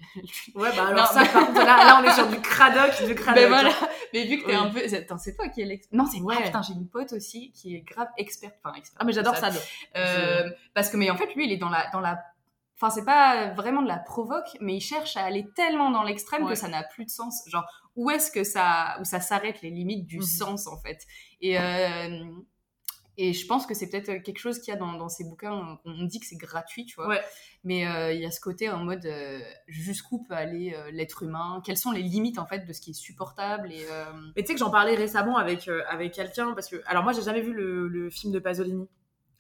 Speaker 1: Ouais, bah alors
Speaker 2: Non,
Speaker 1: ça,
Speaker 2: mais-
Speaker 1: contre, là, là, on est sur du cradoc, du cradoc.
Speaker 2: Mais voilà. Mais vu que t'es
Speaker 1: Oui.
Speaker 2: un peu. Attends, c'est toi qui es l'expert. Non, c'est moi.
Speaker 1: Ouais.
Speaker 2: putain, j'ai une pote aussi qui est grave experte. Enfin, experte.
Speaker 1: Ah, mais j'adore
Speaker 2: ça.
Speaker 1: ça.
Speaker 2: Euh, parce que, mais en fait, lui, il est dans la, dans la, enfin, c'est pas vraiment de la provoque, mais il cherche à aller tellement dans l'extrême
Speaker 1: Ouais.
Speaker 2: que ça n'a plus de sens. Genre, où est-ce que ça, où ça s'arrête les limites du
Speaker 1: Mhm.
Speaker 2: sens, en fait? Et, euh, et je pense que c'est peut-être quelque chose qu'il y a dans, dans ces bouquins. On dit que c'est gratuit, tu vois.
Speaker 1: Ouais.
Speaker 2: Mais euh, il y a ce côté en mode euh, jusqu'où peut aller euh, l'être humain? Quelles sont les limites, en fait, de ce qui est supportable et, euh,
Speaker 1: Mais tu sais que j'en parlais récemment avec, euh, avec quelqu'un, parce que. Alors, moi, j'ai jamais vu le, le film de Pasolini,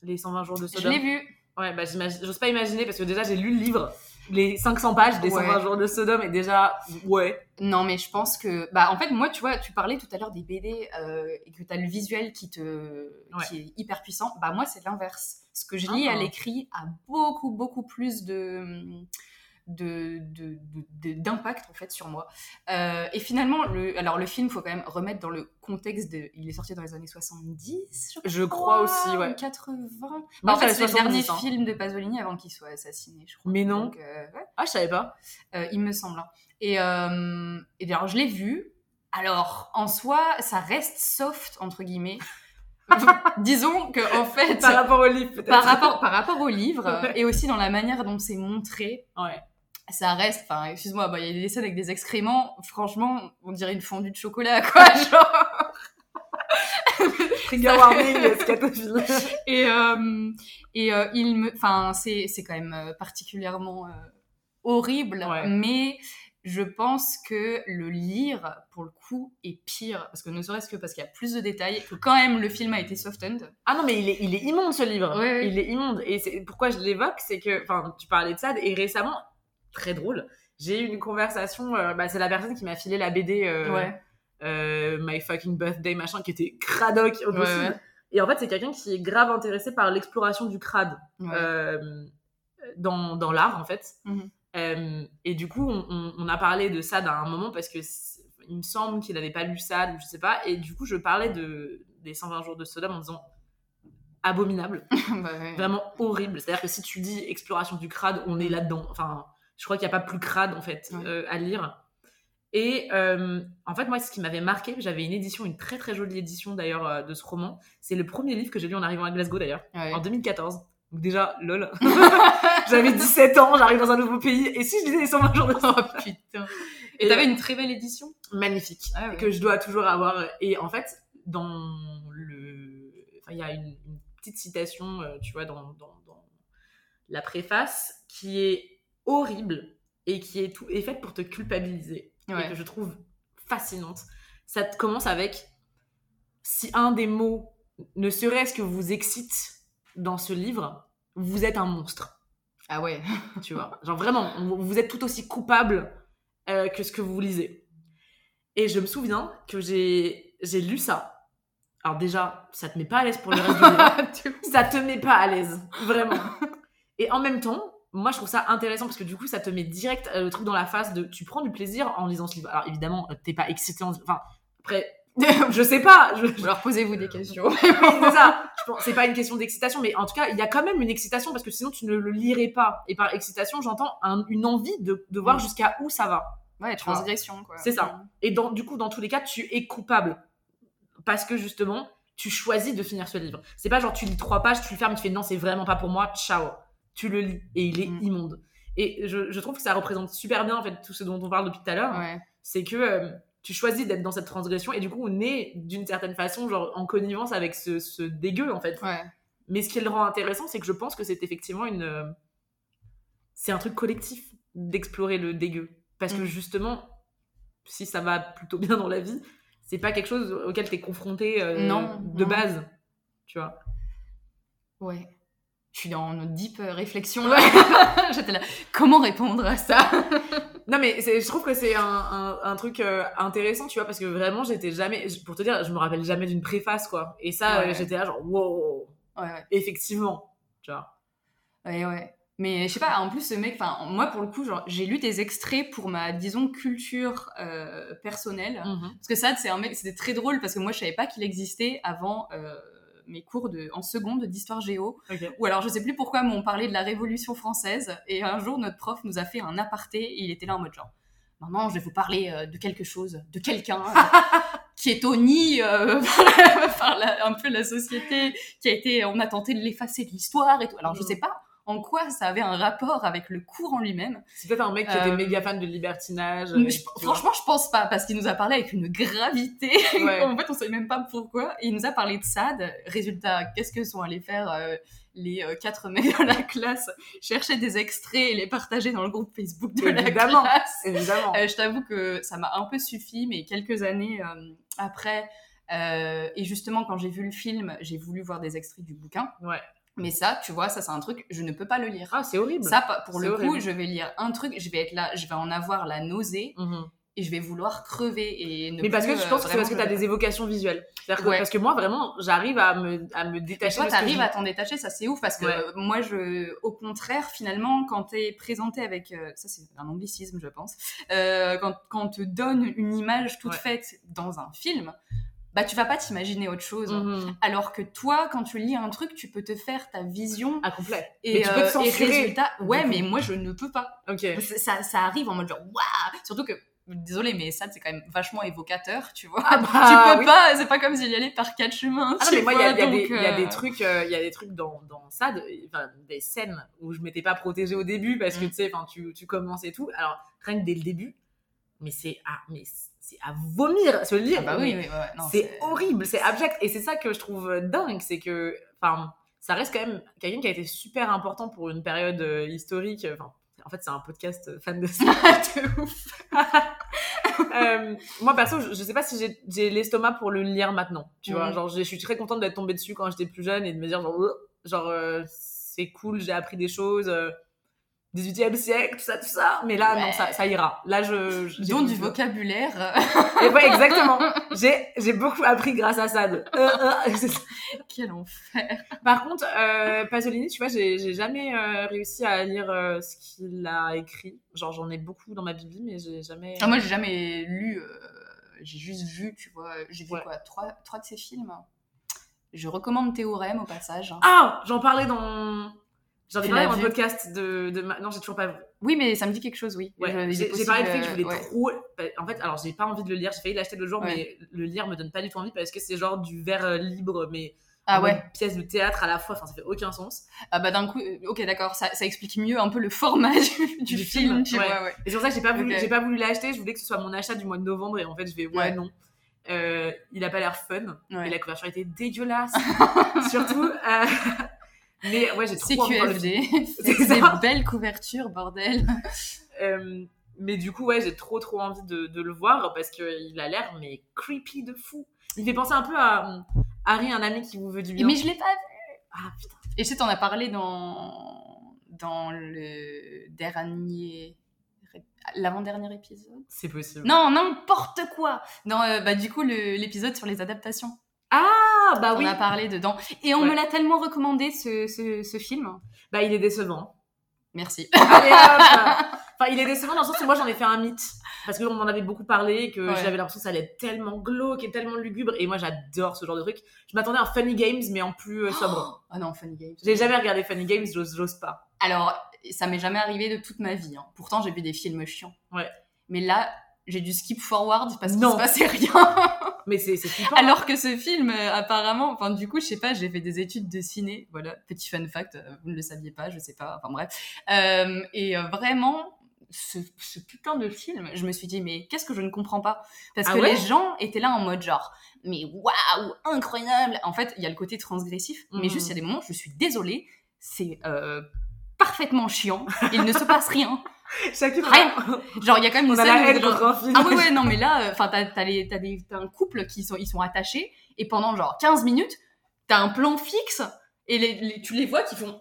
Speaker 1: Les 120 jours de
Speaker 2: Je
Speaker 1: Sodome.
Speaker 2: l'ai vu.
Speaker 1: Ouais, bah, j'ose pas imaginer, parce que déjà, j'ai lu le livre, les 500 pages des
Speaker 2: Ouais.
Speaker 1: 120 jours de Sodome, et déjà, ouais.
Speaker 2: Non, mais je pense que. Bah, en fait, moi, tu vois, tu parlais tout à l'heure des BD euh, et que tu as le visuel qui, te... qui est hyper puissant. Bah, moi, c'est l'inverse. Ce que je lis
Speaker 1: Ah.
Speaker 2: à l'écrit a beaucoup, beaucoup plus de- d'impact en fait sur moi Euh, et finalement le alors le film faut quand même remettre dans le contexte de il est sorti dans les années 70 je,
Speaker 1: Je crois aussi, ouais.
Speaker 2: ou 80
Speaker 1: Moi,
Speaker 2: Bah, en fait
Speaker 1: c'est
Speaker 2: le dernier
Speaker 1: 70, hein.
Speaker 2: film de Pasolini avant qu'il soit assassiné je crois
Speaker 1: Mais non.
Speaker 2: Donc, euh, ouais.
Speaker 1: Ah, je savais pas.
Speaker 2: Euh, il me semble. hein. Et, euh, et alors, je l'ai vu. Alors, en soi, ça reste soft, entre guillemets. Disons que en fait,
Speaker 1: Par rapport au livre, peut-être.
Speaker 2: par rapport, par rapport au livre
Speaker 1: Ouais.
Speaker 2: et aussi dans la manière dont c'est montré,
Speaker 1: Ouais.
Speaker 2: Ça reste, enfin, excuse-moi, bah, il y a des scènes avec des excréments, franchement, on dirait une fondue de chocolat, quoi, genre.
Speaker 1: Trigger warning, scatophile.
Speaker 2: Et, euh, et euh, il me, enfin, c'est, c'est quand même euh, particulièrement euh, horrible,
Speaker 1: Ouais.
Speaker 2: mais je pense que le lire, pour le coup, est pire, parce que ne serait-ce que parce qu'il y a plus de détails, que quand même le film a été softened.
Speaker 1: Ah non, mais il est, il est immonde ce livre.
Speaker 2: Ouais, ouais.
Speaker 1: Il est immonde. Et c'est pourquoi je l'évoque, c'est que, enfin, tu parlais de ça, et récemment, très drôle, j'ai eu une conversation, euh, bah, c'est la personne qui m'a filé la BD euh, euh, My Fucking Birthday, machin, qui était cradoc au
Speaker 2: Ouais,
Speaker 1: possible.
Speaker 2: ouais.
Speaker 1: Et en fait, c'est quelqu'un qui est grave intéressé par l'exploration du crade dans, dans l'art, en fait.
Speaker 2: Mhm.
Speaker 1: Et du coup, on, on- on a parlé de ça d'un moment parce que il me semble qu'il n'avait pas lu ça, ou je sais pas. Et du coup, je parlais de, des 120 jours de Sodome en disant abominable,
Speaker 2: Bah, ouais.
Speaker 1: vraiment horrible. C'est-à-dire que si tu dis exploration du crade, on est là-dedans. Enfin, je crois qu'il n'y a pas plus crade en fait
Speaker 2: Ouais.
Speaker 1: euh, à lire. Et euh, en fait, moi, ce qui m'avait marqué, j'avais une édition, une très très jolie édition d'ailleurs euh, de ce roman. C'est le premier livre que j'ai lu en arrivant à Glasgow d'ailleurs,
Speaker 2: Ouais.
Speaker 1: en 2014. Donc déjà, lol. J'avais 17 ans, j'arrive dans un nouveau pays. Et si je lisais les 120 jours de
Speaker 2: Oh putain. Et
Speaker 1: Et-
Speaker 2: t'avais une très belle édition?
Speaker 1: Magnifique
Speaker 2: Ah ouais.
Speaker 1: que je dois toujours avoir. Et en fait, dans le, enfin, il y a une, une petite citation, euh, tu vois, dans, dans, dans la préface, qui est horrible et qui est tout est faite pour te culpabiliser et que je trouve fascinante. Ça te commence avec si un des mots, ne serait-ce que vous excite dans ce livre, vous êtes un monstre
Speaker 2: Ah ouais.
Speaker 1: tu vois? Genre vraiment, vous vous êtes tout aussi coupable euh, que ce que vous lisez. Et je me souviens que j'ai j'ai lu ça. Alors déjà, ça te met pas à l'aise pour le reste du livre. Ça te met pas à l'aise, vraiment. Et en même temps, moi je trouve ça intéressant parce que du coup, ça te met direct euh, le truc dans la face de tu prends du plaisir en lisant ce livre. Alors évidemment, euh, t'es pas excité en... Enfin, après, je sais pas. Je,
Speaker 2: Alors posez-vous des questions.
Speaker 1: c'est ça. Pas une question d'excitation, mais en tout cas, il y a quand même une excitation parce que sinon tu ne le lirais pas. Et par excitation, j'entends un- une envie de, de voir
Speaker 2: Mm.
Speaker 1: jusqu'à où ça va.
Speaker 2: Ouais, transgression quoi.
Speaker 1: C'est ça. Et dans, du coup, dans tous les cas, tu es coupable parce que justement, tu choisis de finir ce livre. C'est pas genre tu lis trois pages, tu le fermes, tu fais non, c'est vraiment pas pour moi, ciao. Tu le lis et il est
Speaker 2: Mm.
Speaker 1: immonde. Et je, je trouve que ça représente super bien en fait tout ce dont on parle depuis tout à l'heure
Speaker 2: Ouais.
Speaker 1: c'est que euh, tu choisis d'être dans cette transgression et du coup on est d'une certaine façon genre en connivence avec ce, ce dégueu en fait.
Speaker 2: Ouais.
Speaker 1: Mais ce qui le rend intéressant, c'est que je pense que c'est effectivement une euh, c'est un truc collectif d'explorer le dégueu parce que
Speaker 2: Mm.
Speaker 1: justement si ça va plutôt bien dans la vie, c'est pas quelque chose auquel tu es confronté euh,
Speaker 2: Non,
Speaker 1: de
Speaker 2: non.
Speaker 1: base, tu vois.
Speaker 2: Ouais. Je suis dans une deep euh, réflexion là. J'étais là. Comment répondre à ça?
Speaker 1: Non, mais je trouve que c'est un, un, truc euh, intéressant, tu vois, parce que vraiment, j'étais jamais. Pour te dire, je me rappelle jamais d'une préface, quoi. Et ça, j'étais là, genre, wow. Ouais. Effectivement, tu vois.
Speaker 2: Ouais, ouais. Mais je sais pas, en plus, ce mec, enfin, moi, pour le coup, j'ai lu des extraits pour ma, disons, culture euh, personnelle. Mhm. Parce que ça, c'est un mec, c'était très drôle parce que moi, je savais pas qu'il existait avant euh, mes cours de, en seconde d'histoire géo. Ou alors, je sais plus pourquoi, mais on parlait de la Révolution française. Et un jour, notre prof nous a fait un aparté et il était là en mode genre, Maman, je vais vous parler euh, de quelque chose, de quelqu'un qui est au nid par, un peu la société, qui a été, on a tenté de l'effacer de l'histoire et tout. Alors, je mhm. sais pas en quoi ça avait un rapport avec le cours en lui-même.
Speaker 1: C'est peut-être un mec qui était euh, méga fan de libertinage.
Speaker 2: franchement, je pense pas, parce qu'il nous a parlé avec une gravité. en fait, on savait même pas pourquoi. il nous a parlé de SAD. Résultat, qu'est-ce que sont allés faire euh, les euh, quatre mecs de la classe? Chercher des extraits et les partager dans le groupe Facebook de la classe.
Speaker 1: Évidemment.
Speaker 2: je t'avoue que ça m'a un peu suffi, mais quelques années après... et justement, quand j'ai vu le film, j'ai voulu voir des extraits du bouquin.
Speaker 1: Ouais.
Speaker 2: Mais ça, tu vois, ça c'est un truc, je ne peux pas le lire.
Speaker 1: Ah, c'est horrible.
Speaker 2: Ça, pour le coup, je vais lire un truc, je vais être là, je vais en avoir la nausée. Mhm. Et je vais vouloir crever et
Speaker 1: ne Mais parce que je pense que c'est parce que tu as des évocations visuelles. Que, Parce que moi, vraiment, j'arrive à me, à me détacher.
Speaker 2: Et toi, t'arrives à t'en détacher, ça c'est ouf. Parce que moi, je, au contraire, finalement, quand t'es présenté avec. Euh, ça, c'est un anglicisme, je pense. Euh, quand, quand on te donne une image toute faite dans un film, bah tu vas pas t'imaginer autre chose. Mhm. Alors que toi, quand tu lis un truc, tu peux te faire ta vision.
Speaker 1: À complet.
Speaker 2: Et, mais tu peux te euh, et résultat, ouais, mais moi je ne peux pas.
Speaker 1: Ok.
Speaker 2: Ça, ça arrive en mode genre waouh. Surtout que désolé mais ça c'est quand même vachement évocateur tu vois
Speaker 1: ah bah,
Speaker 2: tu peux pas c'est pas comme s'il y allait par quatre chemins
Speaker 1: ah mais moi il y, a des trucs il y a des trucs dans, dans ça enfin, des scènes où je m'étais pas protégée au début parce que mm. tu sais enfin tu, tu commences et tout alors rien que dès le début mais c'est ah, mais c'est à vomir se le dire?
Speaker 2: Ah bah oui,
Speaker 1: c'est horrible, c'est abject. Et c'est ça que je trouve dingue, c'est que, enfin, ça reste quand même quelqu'un qui a été super important pour une période euh, historique. Enfin, en fait, c'est un podcast euh, fan de ça. de ouf. Euh, moi, perso, je, sais pas si j'ai l'estomac pour le lire maintenant. Tu vois, genre, je suis très contente d'être tombée dessus quand j'étais plus jeune et de me dire, genre, genre c'est cool, j'ai appris des choses. 18e siècle, tout ça, tout ça. Mais là, non, ça, ça, ira. Là, je.
Speaker 2: je Donc du vocabulaire.
Speaker 1: Et ouais, exactement. J'ai, j'ai beaucoup appris grâce à ça. Euh, euh,
Speaker 2: Quel enfer.
Speaker 1: Par contre, euh, Pasolini, tu vois, j'ai, j'ai jamais euh, réussi à lire ce qu'il a écrit. Genre, j'en ai beaucoup dans ma bible, mais j'ai jamais.
Speaker 2: Ah, moi, j'ai jamais lu. j'ai juste vu, tu vois. J'ai vu quoi trois, trois de ses films. Je recommande Théorème au passage.
Speaker 1: Ah, j'en parlais dans J'en ai parlé dans un podcast de, de Non, j'ai toujours pas vu.
Speaker 2: Oui, mais ça me dit quelque chose, oui.
Speaker 1: Ouais, j'ai parlé du fait que je voulais trop. Bah, en fait, alors j'ai pas envie de le lire. J'ai failli l'acheter le jour, mais le lire me donne pas du tout envie parce que c'est genre du verre euh, libre, mais
Speaker 2: ah ouais.
Speaker 1: pièce de théâtre à la fois. Enfin, ça fait aucun sens.
Speaker 2: Ah bah d'un coup, euh, ok, d'accord, ça, ça, explique mieux un peu le format du, film, tu vois. Ouais.
Speaker 1: Et c'est pour ça que j'ai pas voulu, j'ai pas voulu l'acheter. Je voulais que ce soit mon achat du mois de novembre et en fait, je vais ouais, non. Euh, il a pas l'air fun et la couverture était dégueulasse. Surtout. Euh, mais ouais, j'ai trop
Speaker 2: CQFD. C'est des belles couvertures, bordel.
Speaker 1: Euh, mais du coup, ouais, j'ai trop trop envie de, de le voir parce qu'il a l'air mais creepy de fou. Il fait penser un peu à Harry, un ami qui vous veut du bien.
Speaker 2: Mais je l'ai pas vu.
Speaker 1: Ah putain.
Speaker 2: Et tu sais, t'en as parlé dans dans le dernier l'avant-dernier épisode.
Speaker 1: C'est possible.
Speaker 2: Non, n'importe quoi. Non, euh, bah du coup l'épisode sur les adaptations.
Speaker 1: Ah, bah oui.
Speaker 2: On a parlé dedans. Et on me l'a tellement recommandé, ce, ce, ce, film.
Speaker 1: Bah, il est décevant.
Speaker 2: Merci.
Speaker 1: enfin, il est décevant dans le sens où moi, j'en ai fait un mythe. Parce qu'on en avait beaucoup parlé, que j'avais l'impression que ça allait être tellement glauque et tellement lugubre. Et moi, j'adore ce genre de truc. Je m'attendais à un Funny Games, mais en plus euh, sobre.
Speaker 2: Ah oh non, Funny Games.
Speaker 1: J'ai jamais regardé Funny Games, j'ose pas.
Speaker 2: Alors, ça m'est jamais arrivé de toute ma vie. Hein. Pourtant, j'ai vu des films chiants.
Speaker 1: Ouais.
Speaker 2: Mais là, j'ai dû skip forward parce qu'il se passait rien.
Speaker 1: Mais c'est
Speaker 2: Alors que ce film, euh, apparemment, enfin du coup, je sais pas, j'ai fait des études de ciné. Voilà, petit fun fact, euh, vous ne le saviez pas, je sais pas. Enfin bref. Euh, et vraiment, ce, ce, putain de film, je me suis dit mais qu'est-ce que je ne comprends pas? Parce ah que les gens étaient là en mode genre mais waouh incroyable. En fait, il y a le côté transgressif, mais juste il y a des moments, je suis désolée, c'est parfaitement chiant. Il ne se passe rien.
Speaker 1: Chacune
Speaker 2: rien. Genre il y a quand même une scène
Speaker 1: Ah
Speaker 2: ouais ouais non mais là euh, enfin t'as t'as les t'as des t'as un couple qui sont ils sont attachés et pendant genre 15 minutes t'as un plan fixe et les, tu les vois qui font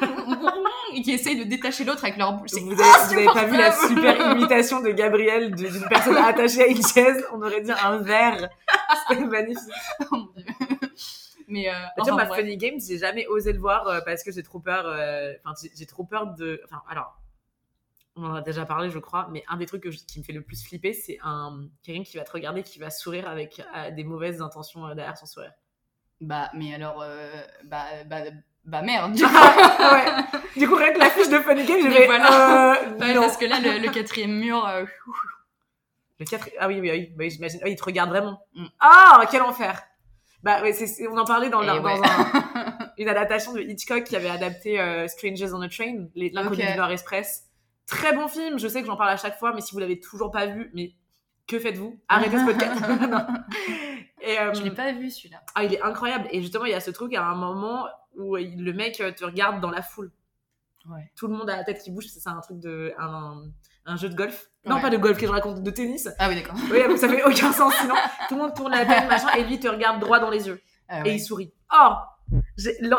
Speaker 2: et qui essayent de détacher l'autre avec leur bouche.
Speaker 1: Vous avez, pas vu la super imitation de Gabriel d'une personne attachée à une chaise? On aurait dit un verre. C'était magnifique. Oh mon dieu. Mais, euh, tu vois, ma Funny Games, j'ai jamais osé le voir euh, parce que j'ai trop peur. euh, Enfin, j'ai- j'ai trop peur de. Enfin, alors, on en a déjà parlé, je crois, mais un des trucs que je- qui me fait le plus flipper, c'est un quelqu'un qui va te regarder, qui va sourire avec euh, des mauvaises intentions euh, derrière son sourire.
Speaker 2: Bah, mais alors, euh, bah, bah, bah merde. Du coup.
Speaker 1: Ah ouais. Du coup, rien que la fiche de Funny Games, je vais.
Speaker 2: voilà.
Speaker 1: euh,
Speaker 2: Ouais,
Speaker 1: non.
Speaker 2: parce que là, le, le quatrième mur, euh,
Speaker 1: Le quatre... Ah oui, oui, oui, oui j'imagine. Ah, il te regarde vraiment.
Speaker 2: Mm.
Speaker 1: Ah, quel enfer Bah, ouais, c'est- on en parlait dans, la- un- une adaptation de Hitchcock qui avait adapté euh, Strangers on a Train, les- l'inconnu
Speaker 2: Ok.
Speaker 1: du Nord Express. Très bon film, je sais que j'en parle à chaque fois, mais si vous l'avez toujours pas vu, mais que faites-vous? Arrêtez ce podcast. Et, euh,
Speaker 2: je l'ai pas vu celui-là.
Speaker 1: ah, il est incroyable. Et justement, il y a ce truc à un moment où il- le mec euh, te regarde dans la foule.
Speaker 2: Ouais.
Speaker 1: Tout le monde a la tête qui bouge, c'est ça un truc de. un, un jeu de golf? Non,
Speaker 2: Ouais.
Speaker 1: pas de golf, que je raconte, de tennis.
Speaker 2: Ah oui, d'accord.
Speaker 1: Oui, mais ça fait aucun sens sinon. Tout le monde tourne la tête, machin, et lui te regarde droit dans les yeux.
Speaker 2: Ah
Speaker 1: Et il sourit. Oh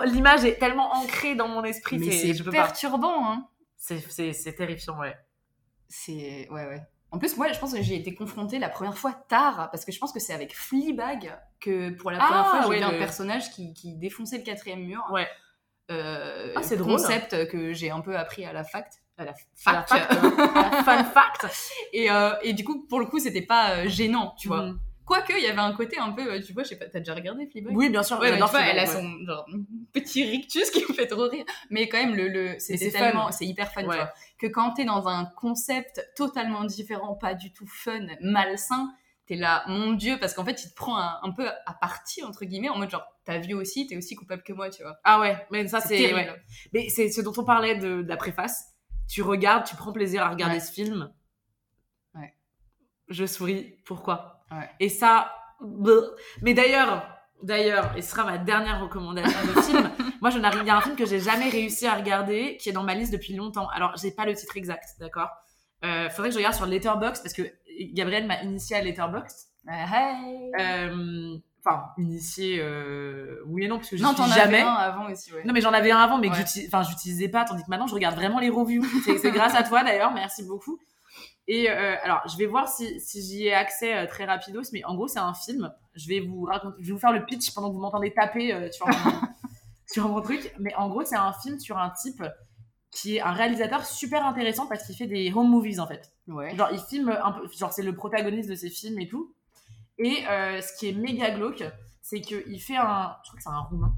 Speaker 1: L'image est tellement ancrée dans mon esprit.
Speaker 2: Mais
Speaker 1: c'est pas.
Speaker 2: perturbant, hein.
Speaker 1: C'est- terrifiant, ouais.
Speaker 2: C'est. Ouais, ouais. En plus, moi, je pense que j'ai été confrontée la première fois tard, parce que je pense que c'est avec Fleabag que pour la
Speaker 1: Ah,
Speaker 2: première fois, j'ai
Speaker 1: ouais,
Speaker 2: vu un personnage qui, qui défonçait le quatrième mur.
Speaker 1: Ouais.
Speaker 2: Euh,
Speaker 1: Ah, c'est drôle.
Speaker 2: Concept que j'ai un peu appris à la fac. À la
Speaker 1: À la
Speaker 2: fac.
Speaker 1: fac, euh, Fun fact
Speaker 2: et, euh, et du coup, pour le coup, c'était pas euh, gênant, tu vois.
Speaker 1: Mm.
Speaker 2: Quoique, il y avait un côté un peu, euh, tu vois, je sais pas, t'as déjà regardé Fleabag?
Speaker 1: Oui, bien sûr.
Speaker 2: Ouais, mais
Speaker 1: Fleabag,
Speaker 2: elle a son genre, petit rictus qui me fait trop rire. Mais quand même, le, le,
Speaker 1: c'est
Speaker 2: tellement, c'est hyper fun,
Speaker 1: Ouais.
Speaker 2: tu vois. Que quand t'es dans un concept totalement différent, pas du tout fun, malsain, t'es là, mon dieu, parce qu'en fait, il te prend un, un peu à partie, entre guillemets, en mode genre, t'as vu aussi, t'es aussi coupable que moi, tu vois.
Speaker 1: Ah ouais, mais ça
Speaker 2: C'est
Speaker 1: ouais. Mais c'est ce dont on parlait de, de la préface. Tu regardes, tu prends plaisir à regarder
Speaker 2: Ouais.
Speaker 1: ce film.
Speaker 2: Ouais.
Speaker 1: Je souris. Pourquoi?
Speaker 2: Ouais.
Speaker 1: Et ça. Mais d'ailleurs, d'ailleurs, et ce sera ma dernière recommandation de film. Moi, je n'arrive. Il y a un film que j'ai jamais réussi à regarder, qui est dans ma liste depuis longtemps. Alors, j'ai pas le titre exact, d'accord? Euh, faudrait que je regarde sur Letterboxd parce que Gabriel m'a initié à Letterboxd.
Speaker 2: hey.
Speaker 1: Euh, Enfin, initié, euh, oui et non, parce que je
Speaker 2: non,
Speaker 1: suis
Speaker 2: t'en
Speaker 1: jamais.
Speaker 2: avais un avant aussi, ouais.
Speaker 1: Non, mais j'en avais un avant, mais que
Speaker 2: Ouais.
Speaker 1: enfin, j'utilisais pas, tandis que maintenant, je regarde vraiment les reviews. C'est grâce à toi, d'ailleurs, merci beaucoup. Et euh, alors, je vais voir si, si j'y ai accès euh, très rapidos, mais en gros, c'est un film. Je vais vous raconter, je vais vous faire le pitch pendant que vous m'entendez taper euh, sur, mon, sur mon truc. Mais en gros, c'est un film sur un type qui est un réalisateur super intéressant parce qu'il fait des home movies, en fait.
Speaker 2: Ouais.
Speaker 1: Genre, il filme un peu, genre, c'est le protagoniste de ses films et tout. Et ce qui est méga glauque, c'est qu'il fait un, je crois que c'est un roumain,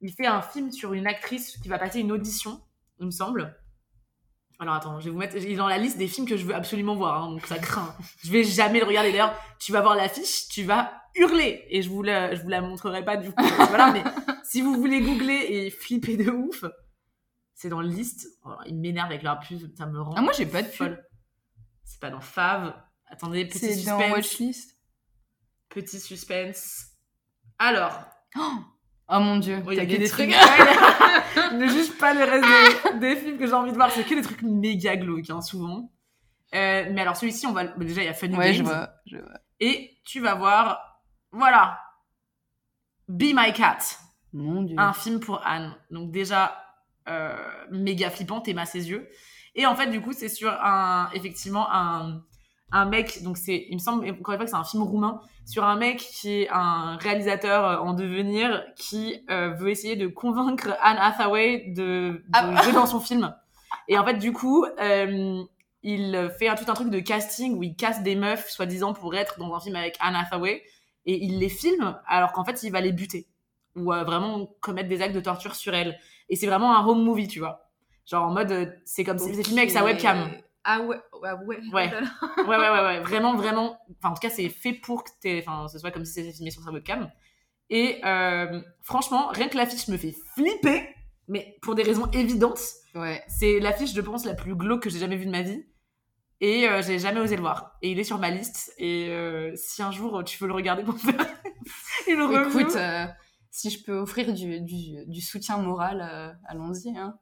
Speaker 1: il fait un film sur une actrice qui va passer une audition, il me semble. Alors attends, je vais vous mettre, il est dans la liste des films que je veux absolument voir, hein, donc ça craint. Je vais jamais le regarder. D'ailleurs, tu vas voir l'affiche, tu vas hurler, et je vous la, je vous la montrerai pas du coup. voilà, mais si vous voulez googler et flipper de ouf, c'est dans la liste. Oh, il m'énerve avec leur pub, ça me rend
Speaker 2: Ah, moi, j'ai pas de pub.
Speaker 1: C'est pas dans Fave. Attendez, petit
Speaker 2: C'est dans
Speaker 1: suspense.
Speaker 2: Watchlist.
Speaker 1: Petit suspense. Alors,
Speaker 2: Oh mon dieu,
Speaker 1: bon,
Speaker 2: t'as
Speaker 1: que
Speaker 2: des
Speaker 1: des
Speaker 2: trucs.
Speaker 1: trucs. ne juge pas le reste des, des films que j'ai envie de voir. C'est que des trucs méga glauques, hein, souvent. Euh, mais alors, celui-ci, on va. bah, déjà, il y a Funny
Speaker 2: Ouais,
Speaker 1: Games.
Speaker 2: je vois, je vois.
Speaker 1: Et tu vas voir. Voilà. Be My Cat.
Speaker 2: Mon dieu.
Speaker 1: un film pour Anne. Donc déjà euh, méga flippant, t'aimes à ses yeux. Et en fait, du coup, c'est sur un, effectivement, un, un mec. Donc c'est, il me semble encore une fois que c'est un film roumain sur un mec qui est un réalisateur euh, en devenir qui euh, veut essayer de convaincre Anne Hathaway de, de
Speaker 2: Ah.
Speaker 1: jouer dans son film. Et en fait, du coup, euh, il fait un, tout un truc de casting où il casse des meufs, soi-disant, pour être dans un film avec Anne Hathaway. Et il les filme alors qu'en fait, il va les buter ou euh, vraiment commettre des actes de torture sur elle. Et c'est vraiment un home movie, tu vois. Genre en mode, c'est comme si c'est filmé avec sa webcam.
Speaker 2: Ah ouais, ouais, ouais.
Speaker 1: Ouais. Ouais, ouais, ouais, ouais. Vraiment, vraiment. Enfin, en tout cas, c'est fait pour que t'aies- enfin, ce soit comme si c'était filmé sur sa webcam. Et euh, franchement, rien que l'affiche me fait flipper, mais pour des raisons évidentes.
Speaker 2: Ouais.
Speaker 1: C'est l'affiche, je pense, la plus glauque que j'ai jamais vue de ma vie. Et euh, j'ai jamais osé le voir. Et il est sur ma liste. Et euh, si un jour tu veux le regarder pour faire une.
Speaker 2: Écoute, si je peux offrir du, du, du soutien moral, allons-y. Hein.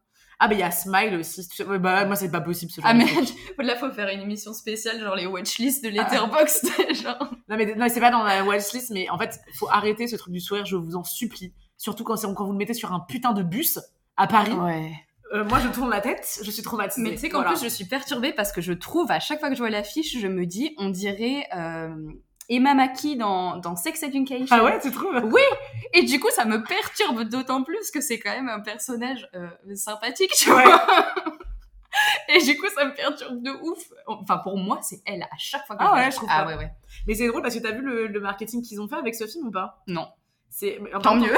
Speaker 1: Ah, mais il y a Smile aussi. Bah, moi, c'est pas possible ce genre
Speaker 2: Ah,
Speaker 1: de
Speaker 2: mais
Speaker 1: truc.
Speaker 2: là, faut faire une émission spéciale, genre les watchlists de Letterboxd. genre.
Speaker 1: Non, mais, non, c'est pas dans la watchlist, mais en fait, faut arrêter ce truc du sourire, je vous en supplie. Surtout quand, c'est- quand vous le mettez sur un putain de bus à Paris.
Speaker 2: Ouais.
Speaker 1: euh, moi je tourne la tête, je suis traumatisée.
Speaker 2: Mais tu sais qu'en
Speaker 1: Voilà.
Speaker 2: plus, je suis perturbée parce que je trouve, à chaque fois que je vois l'affiche, je me dis, on dirait euh, Emma Mackey dans, dans Sex Education.
Speaker 1: Ah ouais, tu trouves?
Speaker 2: Oui Et du coup, ça me perturbe d'autant plus que c'est quand même un personnage euh, sympathique, tu
Speaker 1: Ouais.
Speaker 2: vois. Et du coup, ça me perturbe de ouf. Enfin, pour moi, c'est elle à chaque fois que
Speaker 1: Ah
Speaker 2: je
Speaker 1: ouais, je trouve
Speaker 2: Ah
Speaker 1: pas.
Speaker 2: ouais, ouais.
Speaker 1: Mais c'est drôle parce que t'as vu le, le marketing qu'ils ont fait avec ce film ou pas?
Speaker 2: Non.
Speaker 1: C'est mais
Speaker 2: Tant mieux.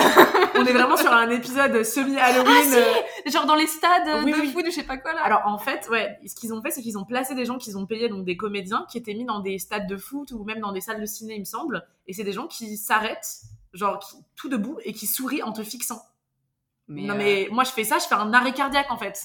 Speaker 1: On est vraiment sur un épisode semi-Halloween.
Speaker 2: Ah, si Genre dans les stades
Speaker 1: Oui,
Speaker 2: de
Speaker 1: oui.
Speaker 2: foot, je sais pas quoi là.
Speaker 1: Alors en fait, ouais, ce qu'ils ont fait, c'est qu'ils ont placé des gens qu'ils ont payés, donc des comédiens, qui étaient mis dans des stades de foot ou même dans des salles de ciné, il me semble. Et c'est des gens qui s'arrêtent, genre qui- tout debout, et qui sourient en te fixant. non
Speaker 2: euh,
Speaker 1: mais moi je fais ça, je fais un arrêt cardiaque en fait.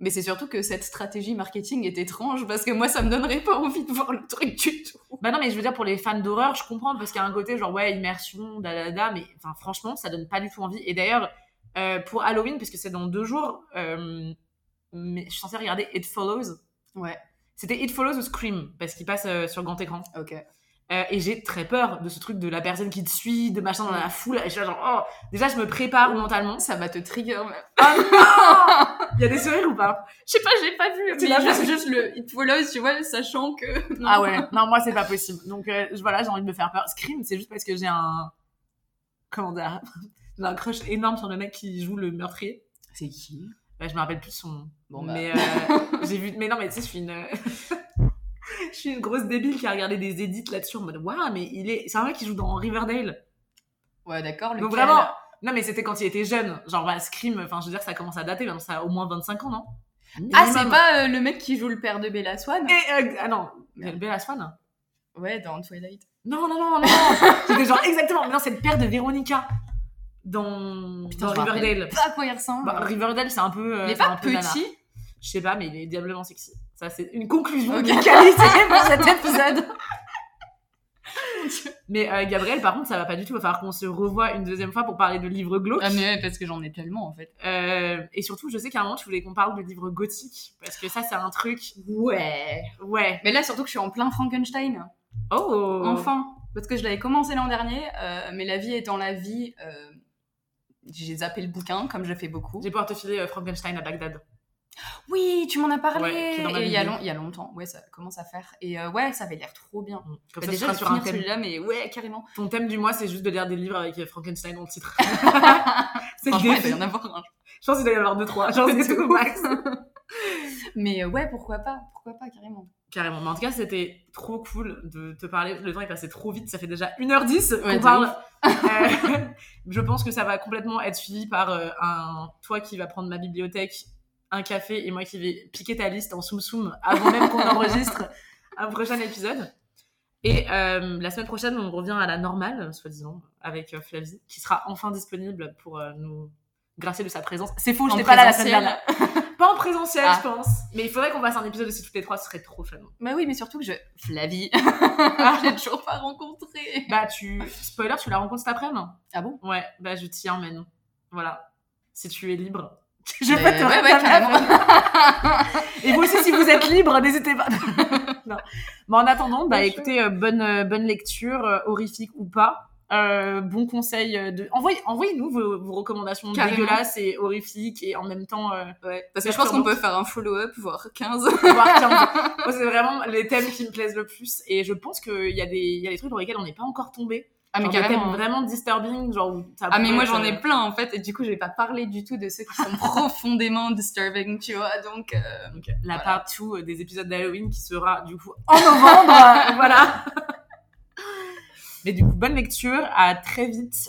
Speaker 2: Mais c'est surtout que cette stratégie marketing est étrange parce que moi, ça me donnerait pas envie de voir le truc du tout.
Speaker 1: Bah non mais je veux dire pour les fans d'horreur, je comprends parce qu'il y a un côté genre ouais immersion, da da da, mais enfin franchement ça donne pas du tout envie. Et d'ailleurs euh, pour Halloween, puisque c'est dans deux jours, euh, mais je suis censée regarder It Follows.
Speaker 2: Ouais,
Speaker 1: C'était It Follows ou Scream parce qu'il passe euh, sur grand écran.
Speaker 2: ok.
Speaker 1: Euh, et j'ai très peur de ce truc de la personne qui te suit, de machin dans la foule. Et je suis là genre, oh, déjà, je me prépare mentalement.
Speaker 2: Ça va te trigger. même.
Speaker 1: Ah non Il y a des sourires ou pas?
Speaker 2: Je sais pas, j'ai pas vu.
Speaker 1: Tu l'as
Speaker 2: juste, le It Follows, tu vois, sachant que.
Speaker 1: Ah ouais, non, moi, c'est pas possible. Donc euh, voilà, j'ai envie de me faire peur. Scream, c'est juste parce que j'ai un. Comment dire J'ai un crush énorme sur le mec qui joue le meurtrier.
Speaker 2: C'est qui?
Speaker 1: Ouais, je me rappelle plus son nom.
Speaker 2: Bon, bah.
Speaker 1: Mais euh, j'ai vu. Mais non, mais tu sais, je suis une. je suis une grosse débile qui a regardé des edits là-dessus en mode Waouh, mais il est. C'est un mec qui joue dans Riverdale.
Speaker 2: Ouais, d'accord.
Speaker 1: Donc vraiment, non mais c'était quand il était jeune. Genre bah, Scream, enfin je veux dire ça commence à dater, maintenant ça a au moins 25 ans, non?
Speaker 2: Ah, c'est pas euh, le mec qui joue le père de Bella Swan?
Speaker 1: Et, euh, ah non, mais Bella Swan
Speaker 2: Ouais, dans Twilight.
Speaker 1: Non, non, non, non, C'était genre exactement, mais non c'est le père de Véronica dans, dans
Speaker 2: je
Speaker 1: Riverdale.
Speaker 2: Pas à quoi il ressemble.
Speaker 1: Bah, Riverdale c'est un peu... euh,
Speaker 2: il est pas
Speaker 1: un peu
Speaker 2: petit?
Speaker 1: Je sais pas, mais il est diablement sexy. Ça c'est une conclusion
Speaker 2: Ok.
Speaker 1: de qualité pour cet épisode. mais euh, Gabriel, par contre, ça va pas du tout. Il va falloir qu'on se revoie une deuxième fois pour parler de livres glauques.
Speaker 2: Ah, mais parce que j'en ai tellement en fait.
Speaker 1: Euh, et surtout, je sais qu'à un moment, tu voulais qu'on parle de livres gothiques, parce que ça, c'est un truc.
Speaker 2: Ouais.
Speaker 1: Ouais.
Speaker 2: Mais là, surtout que je suis en plein Frankenstein.
Speaker 1: Oh
Speaker 2: Enfin. Parce que je l'avais commencé l'an dernier, euh, mais la vie étant la vie, j'ai zappé le bouquin, comme je fais beaucoup.
Speaker 1: Vais pouvoir te filer Frankenstein à Bagdad.
Speaker 2: Oui, tu m'en as parlé
Speaker 1: Ouais,
Speaker 2: il y, a
Speaker 1: biblio.
Speaker 2: long- il y a longtemps, ouais, ça commence à faire. Et euh, ouais, ça avait l'air trop bien.
Speaker 1: Comme
Speaker 2: Bah,
Speaker 1: ça,
Speaker 2: déjà, je
Speaker 1: sur un thème.
Speaker 2: celui-là, mais ouais, carrément.
Speaker 1: Ton thème du mois, c'est juste de lire des livres avec euh, Frankenstein dans le titre. c'est
Speaker 2: Franchement, il doit y en avoir un.
Speaker 1: Je pense qu'il doit y en avoir deux, trois. Genre, c'est tout max.
Speaker 2: Mais euh, ouais, pourquoi pas Pourquoi pas, carrément.
Speaker 1: Carrément. Mais en tout cas, c'était trop cool de te parler. Le temps est passé trop vite. Ça fait déjà 1h10
Speaker 2: Ouais,
Speaker 1: qu'on parle. Euh, je pense que ça va complètement être suivi par euh, un toi qui va prendre ma bibliothèque, un café et moi qui vais piquer ta liste en soum soum avant même qu'on enregistre un prochain épisode. Et euh, la semaine prochaine, on revient à la normale, soi-disant, avec euh, Flavie, qui sera enfin disponible pour euh, nous gracier de sa présence. C'est faux, je n'étais pas là la semaine dernière. Pas en présentiel,
Speaker 2: Ah.
Speaker 1: je pense. Mais il faudrait qu'on fasse un épisode aussi toutes les trois, ce serait trop fun.
Speaker 2: Bah oui, mais surtout que je. Flavie J'ai toujours pas rencontré
Speaker 1: Bah, tu. Spoiler, tu la rencontres cet après-midi
Speaker 2: Ah bon?
Speaker 1: Ouais, bah, je t'y emmène. Voilà. Si tu es libre. Je
Speaker 2: Bah,
Speaker 1: peux te
Speaker 2: ouais, ouais.
Speaker 1: Et vous aussi, si vous êtes libre, n'hésitez pas. non. Mais en attendant, bah,
Speaker 2: Bien
Speaker 1: écoutez, euh, bonne, euh, bonne lecture, euh, horrifique ou pas. Euh, bon conseil de envoyez envoyez-nous vos, vos recommandations
Speaker 2: Carrément.
Speaker 1: dégueulasses et horrifiques et en même temps
Speaker 2: Ouais, parce que je pense qu'on peut faire un follow-up, voire 15.
Speaker 1: voir 15. Moi, c'est vraiment les thèmes qui me plaisent le plus et je pense qu'il y a des il y a des trucs dans lesquels on n'est pas encore tombé
Speaker 2: Ah, mais
Speaker 1: des
Speaker 2: carrément.
Speaker 1: thèmes vraiment disturbing genre
Speaker 2: Ah mais moi j'en ai
Speaker 1: euh,
Speaker 2: plein en fait et du coup je vais pas parler du tout de ceux qui sont profondément disturbing tu vois donc euh,
Speaker 1: la
Speaker 2: Voilà.
Speaker 1: part 2 des épisodes d'Halloween qui sera du coup en novembre. euh, voilà. Mais du coup, bonne lecture. À très vite